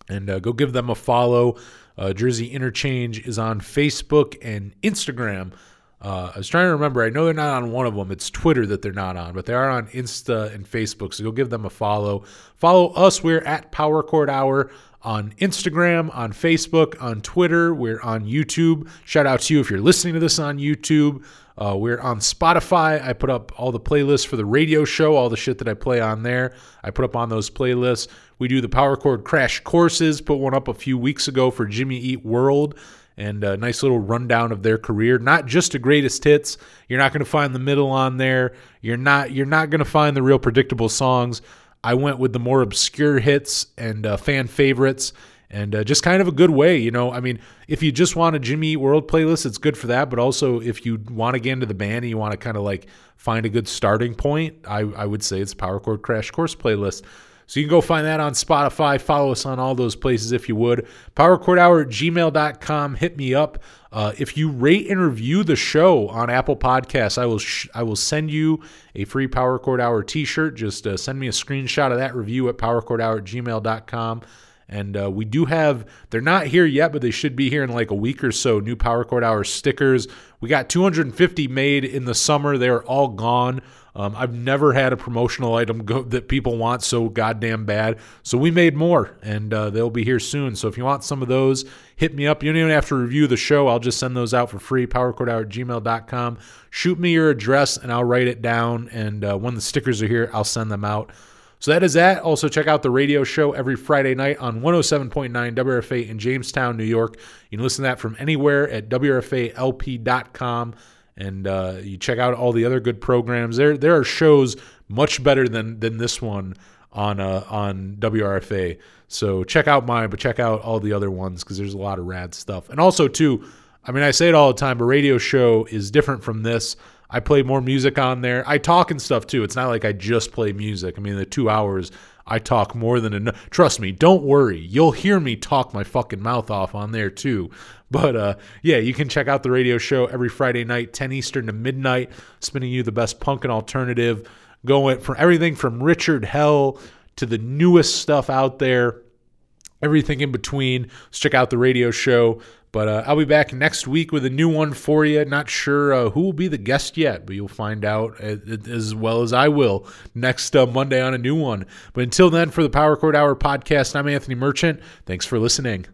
and uh, go give them a follow. Uh, Jersey Interchange is on Facebook and Instagram. Uh, I was trying to remember. I know they're not on one of them. It's Twitter that they're not on, but they are on Insta and Facebook. So go give them a follow. Follow us. We're at Power Chord Hour on Instagram, on Facebook, on Twitter. We're on YouTube. Shout out to you if you're listening to this on YouTube. Uh, we're on Spotify. I put up all the playlists for the radio show, all the shit that I play on there. I put up on those playlists. We do the Power Chord Crash courses. Put one up a few weeks ago for Jimmy Eat World, and a nice little rundown of their career. Not just the greatest hits. You're not going to find the middle on there. You're not. You're not going to find the real predictable songs. I went with the more obscure hits and uh, fan favorites and uh, just kind of a good way, you know. I mean, if you just want a Jimmy Eat World playlist, it's good for that. But also, if you want to get into the band and you want to kind of like find a good starting point, I, I would say it's Power Chord Crash Course playlist. So you can go find that on Spotify. Follow us on all those places if you would. PowerChordHour at gmail.com. Hit me up. Uh, if you rate and review the show on Apple Podcasts, I will sh- I will send you a free Power Chord Hour t-shirt. Just uh, send me a screenshot of that review at powerchordhour at gmail.com. And uh, we do have, they're not here yet, but they should be here in like a week or so. New Power Chord Hour stickers. We got 250 made in the summer. They're all gone. Um, I've never had a promotional item go, that people want so goddamn bad. So we made more, and uh, they'll be here soon. So if you want some of those, hit me up. You don't even have to review the show. I'll just send those out for free. PowerChordHour at gmail.com. Shoot me your address, and I'll write it down. And uh, when the stickers are here, I'll send them out. So that is that. Also, check out the radio show every Friday night on 107.9 WRFA in Jamestown, New York. You can listen to that from anywhere at WRFALP.com. And uh, you check out all the other good programs. There, there are shows much better than than this one on uh, on WRFA. So check out mine, but check out all the other ones because there's a lot of rad stuff. And also, too, I mean, I say it all the time, but radio show is different from this. I play more music on there. I talk and stuff too. It's not like I just play music. I mean, the two hours I talk more than enough. Trust me, don't worry. You'll hear me talk my fucking mouth off on there too. But uh, yeah, you can check out the radio show every Friday night, 10 Eastern to midnight, spinning you the best punk and alternative, going from everything from Richard Hell to the newest stuff out there, everything in between. Let's check out the radio show. But uh, I'll be back next week with a new one for you. Not sure uh, who will be the guest yet, but you'll find out as well as I will next uh, Monday on a new one. But until then, for the Power Chord Hour podcast, I'm Anthony Merchant. Thanks for listening.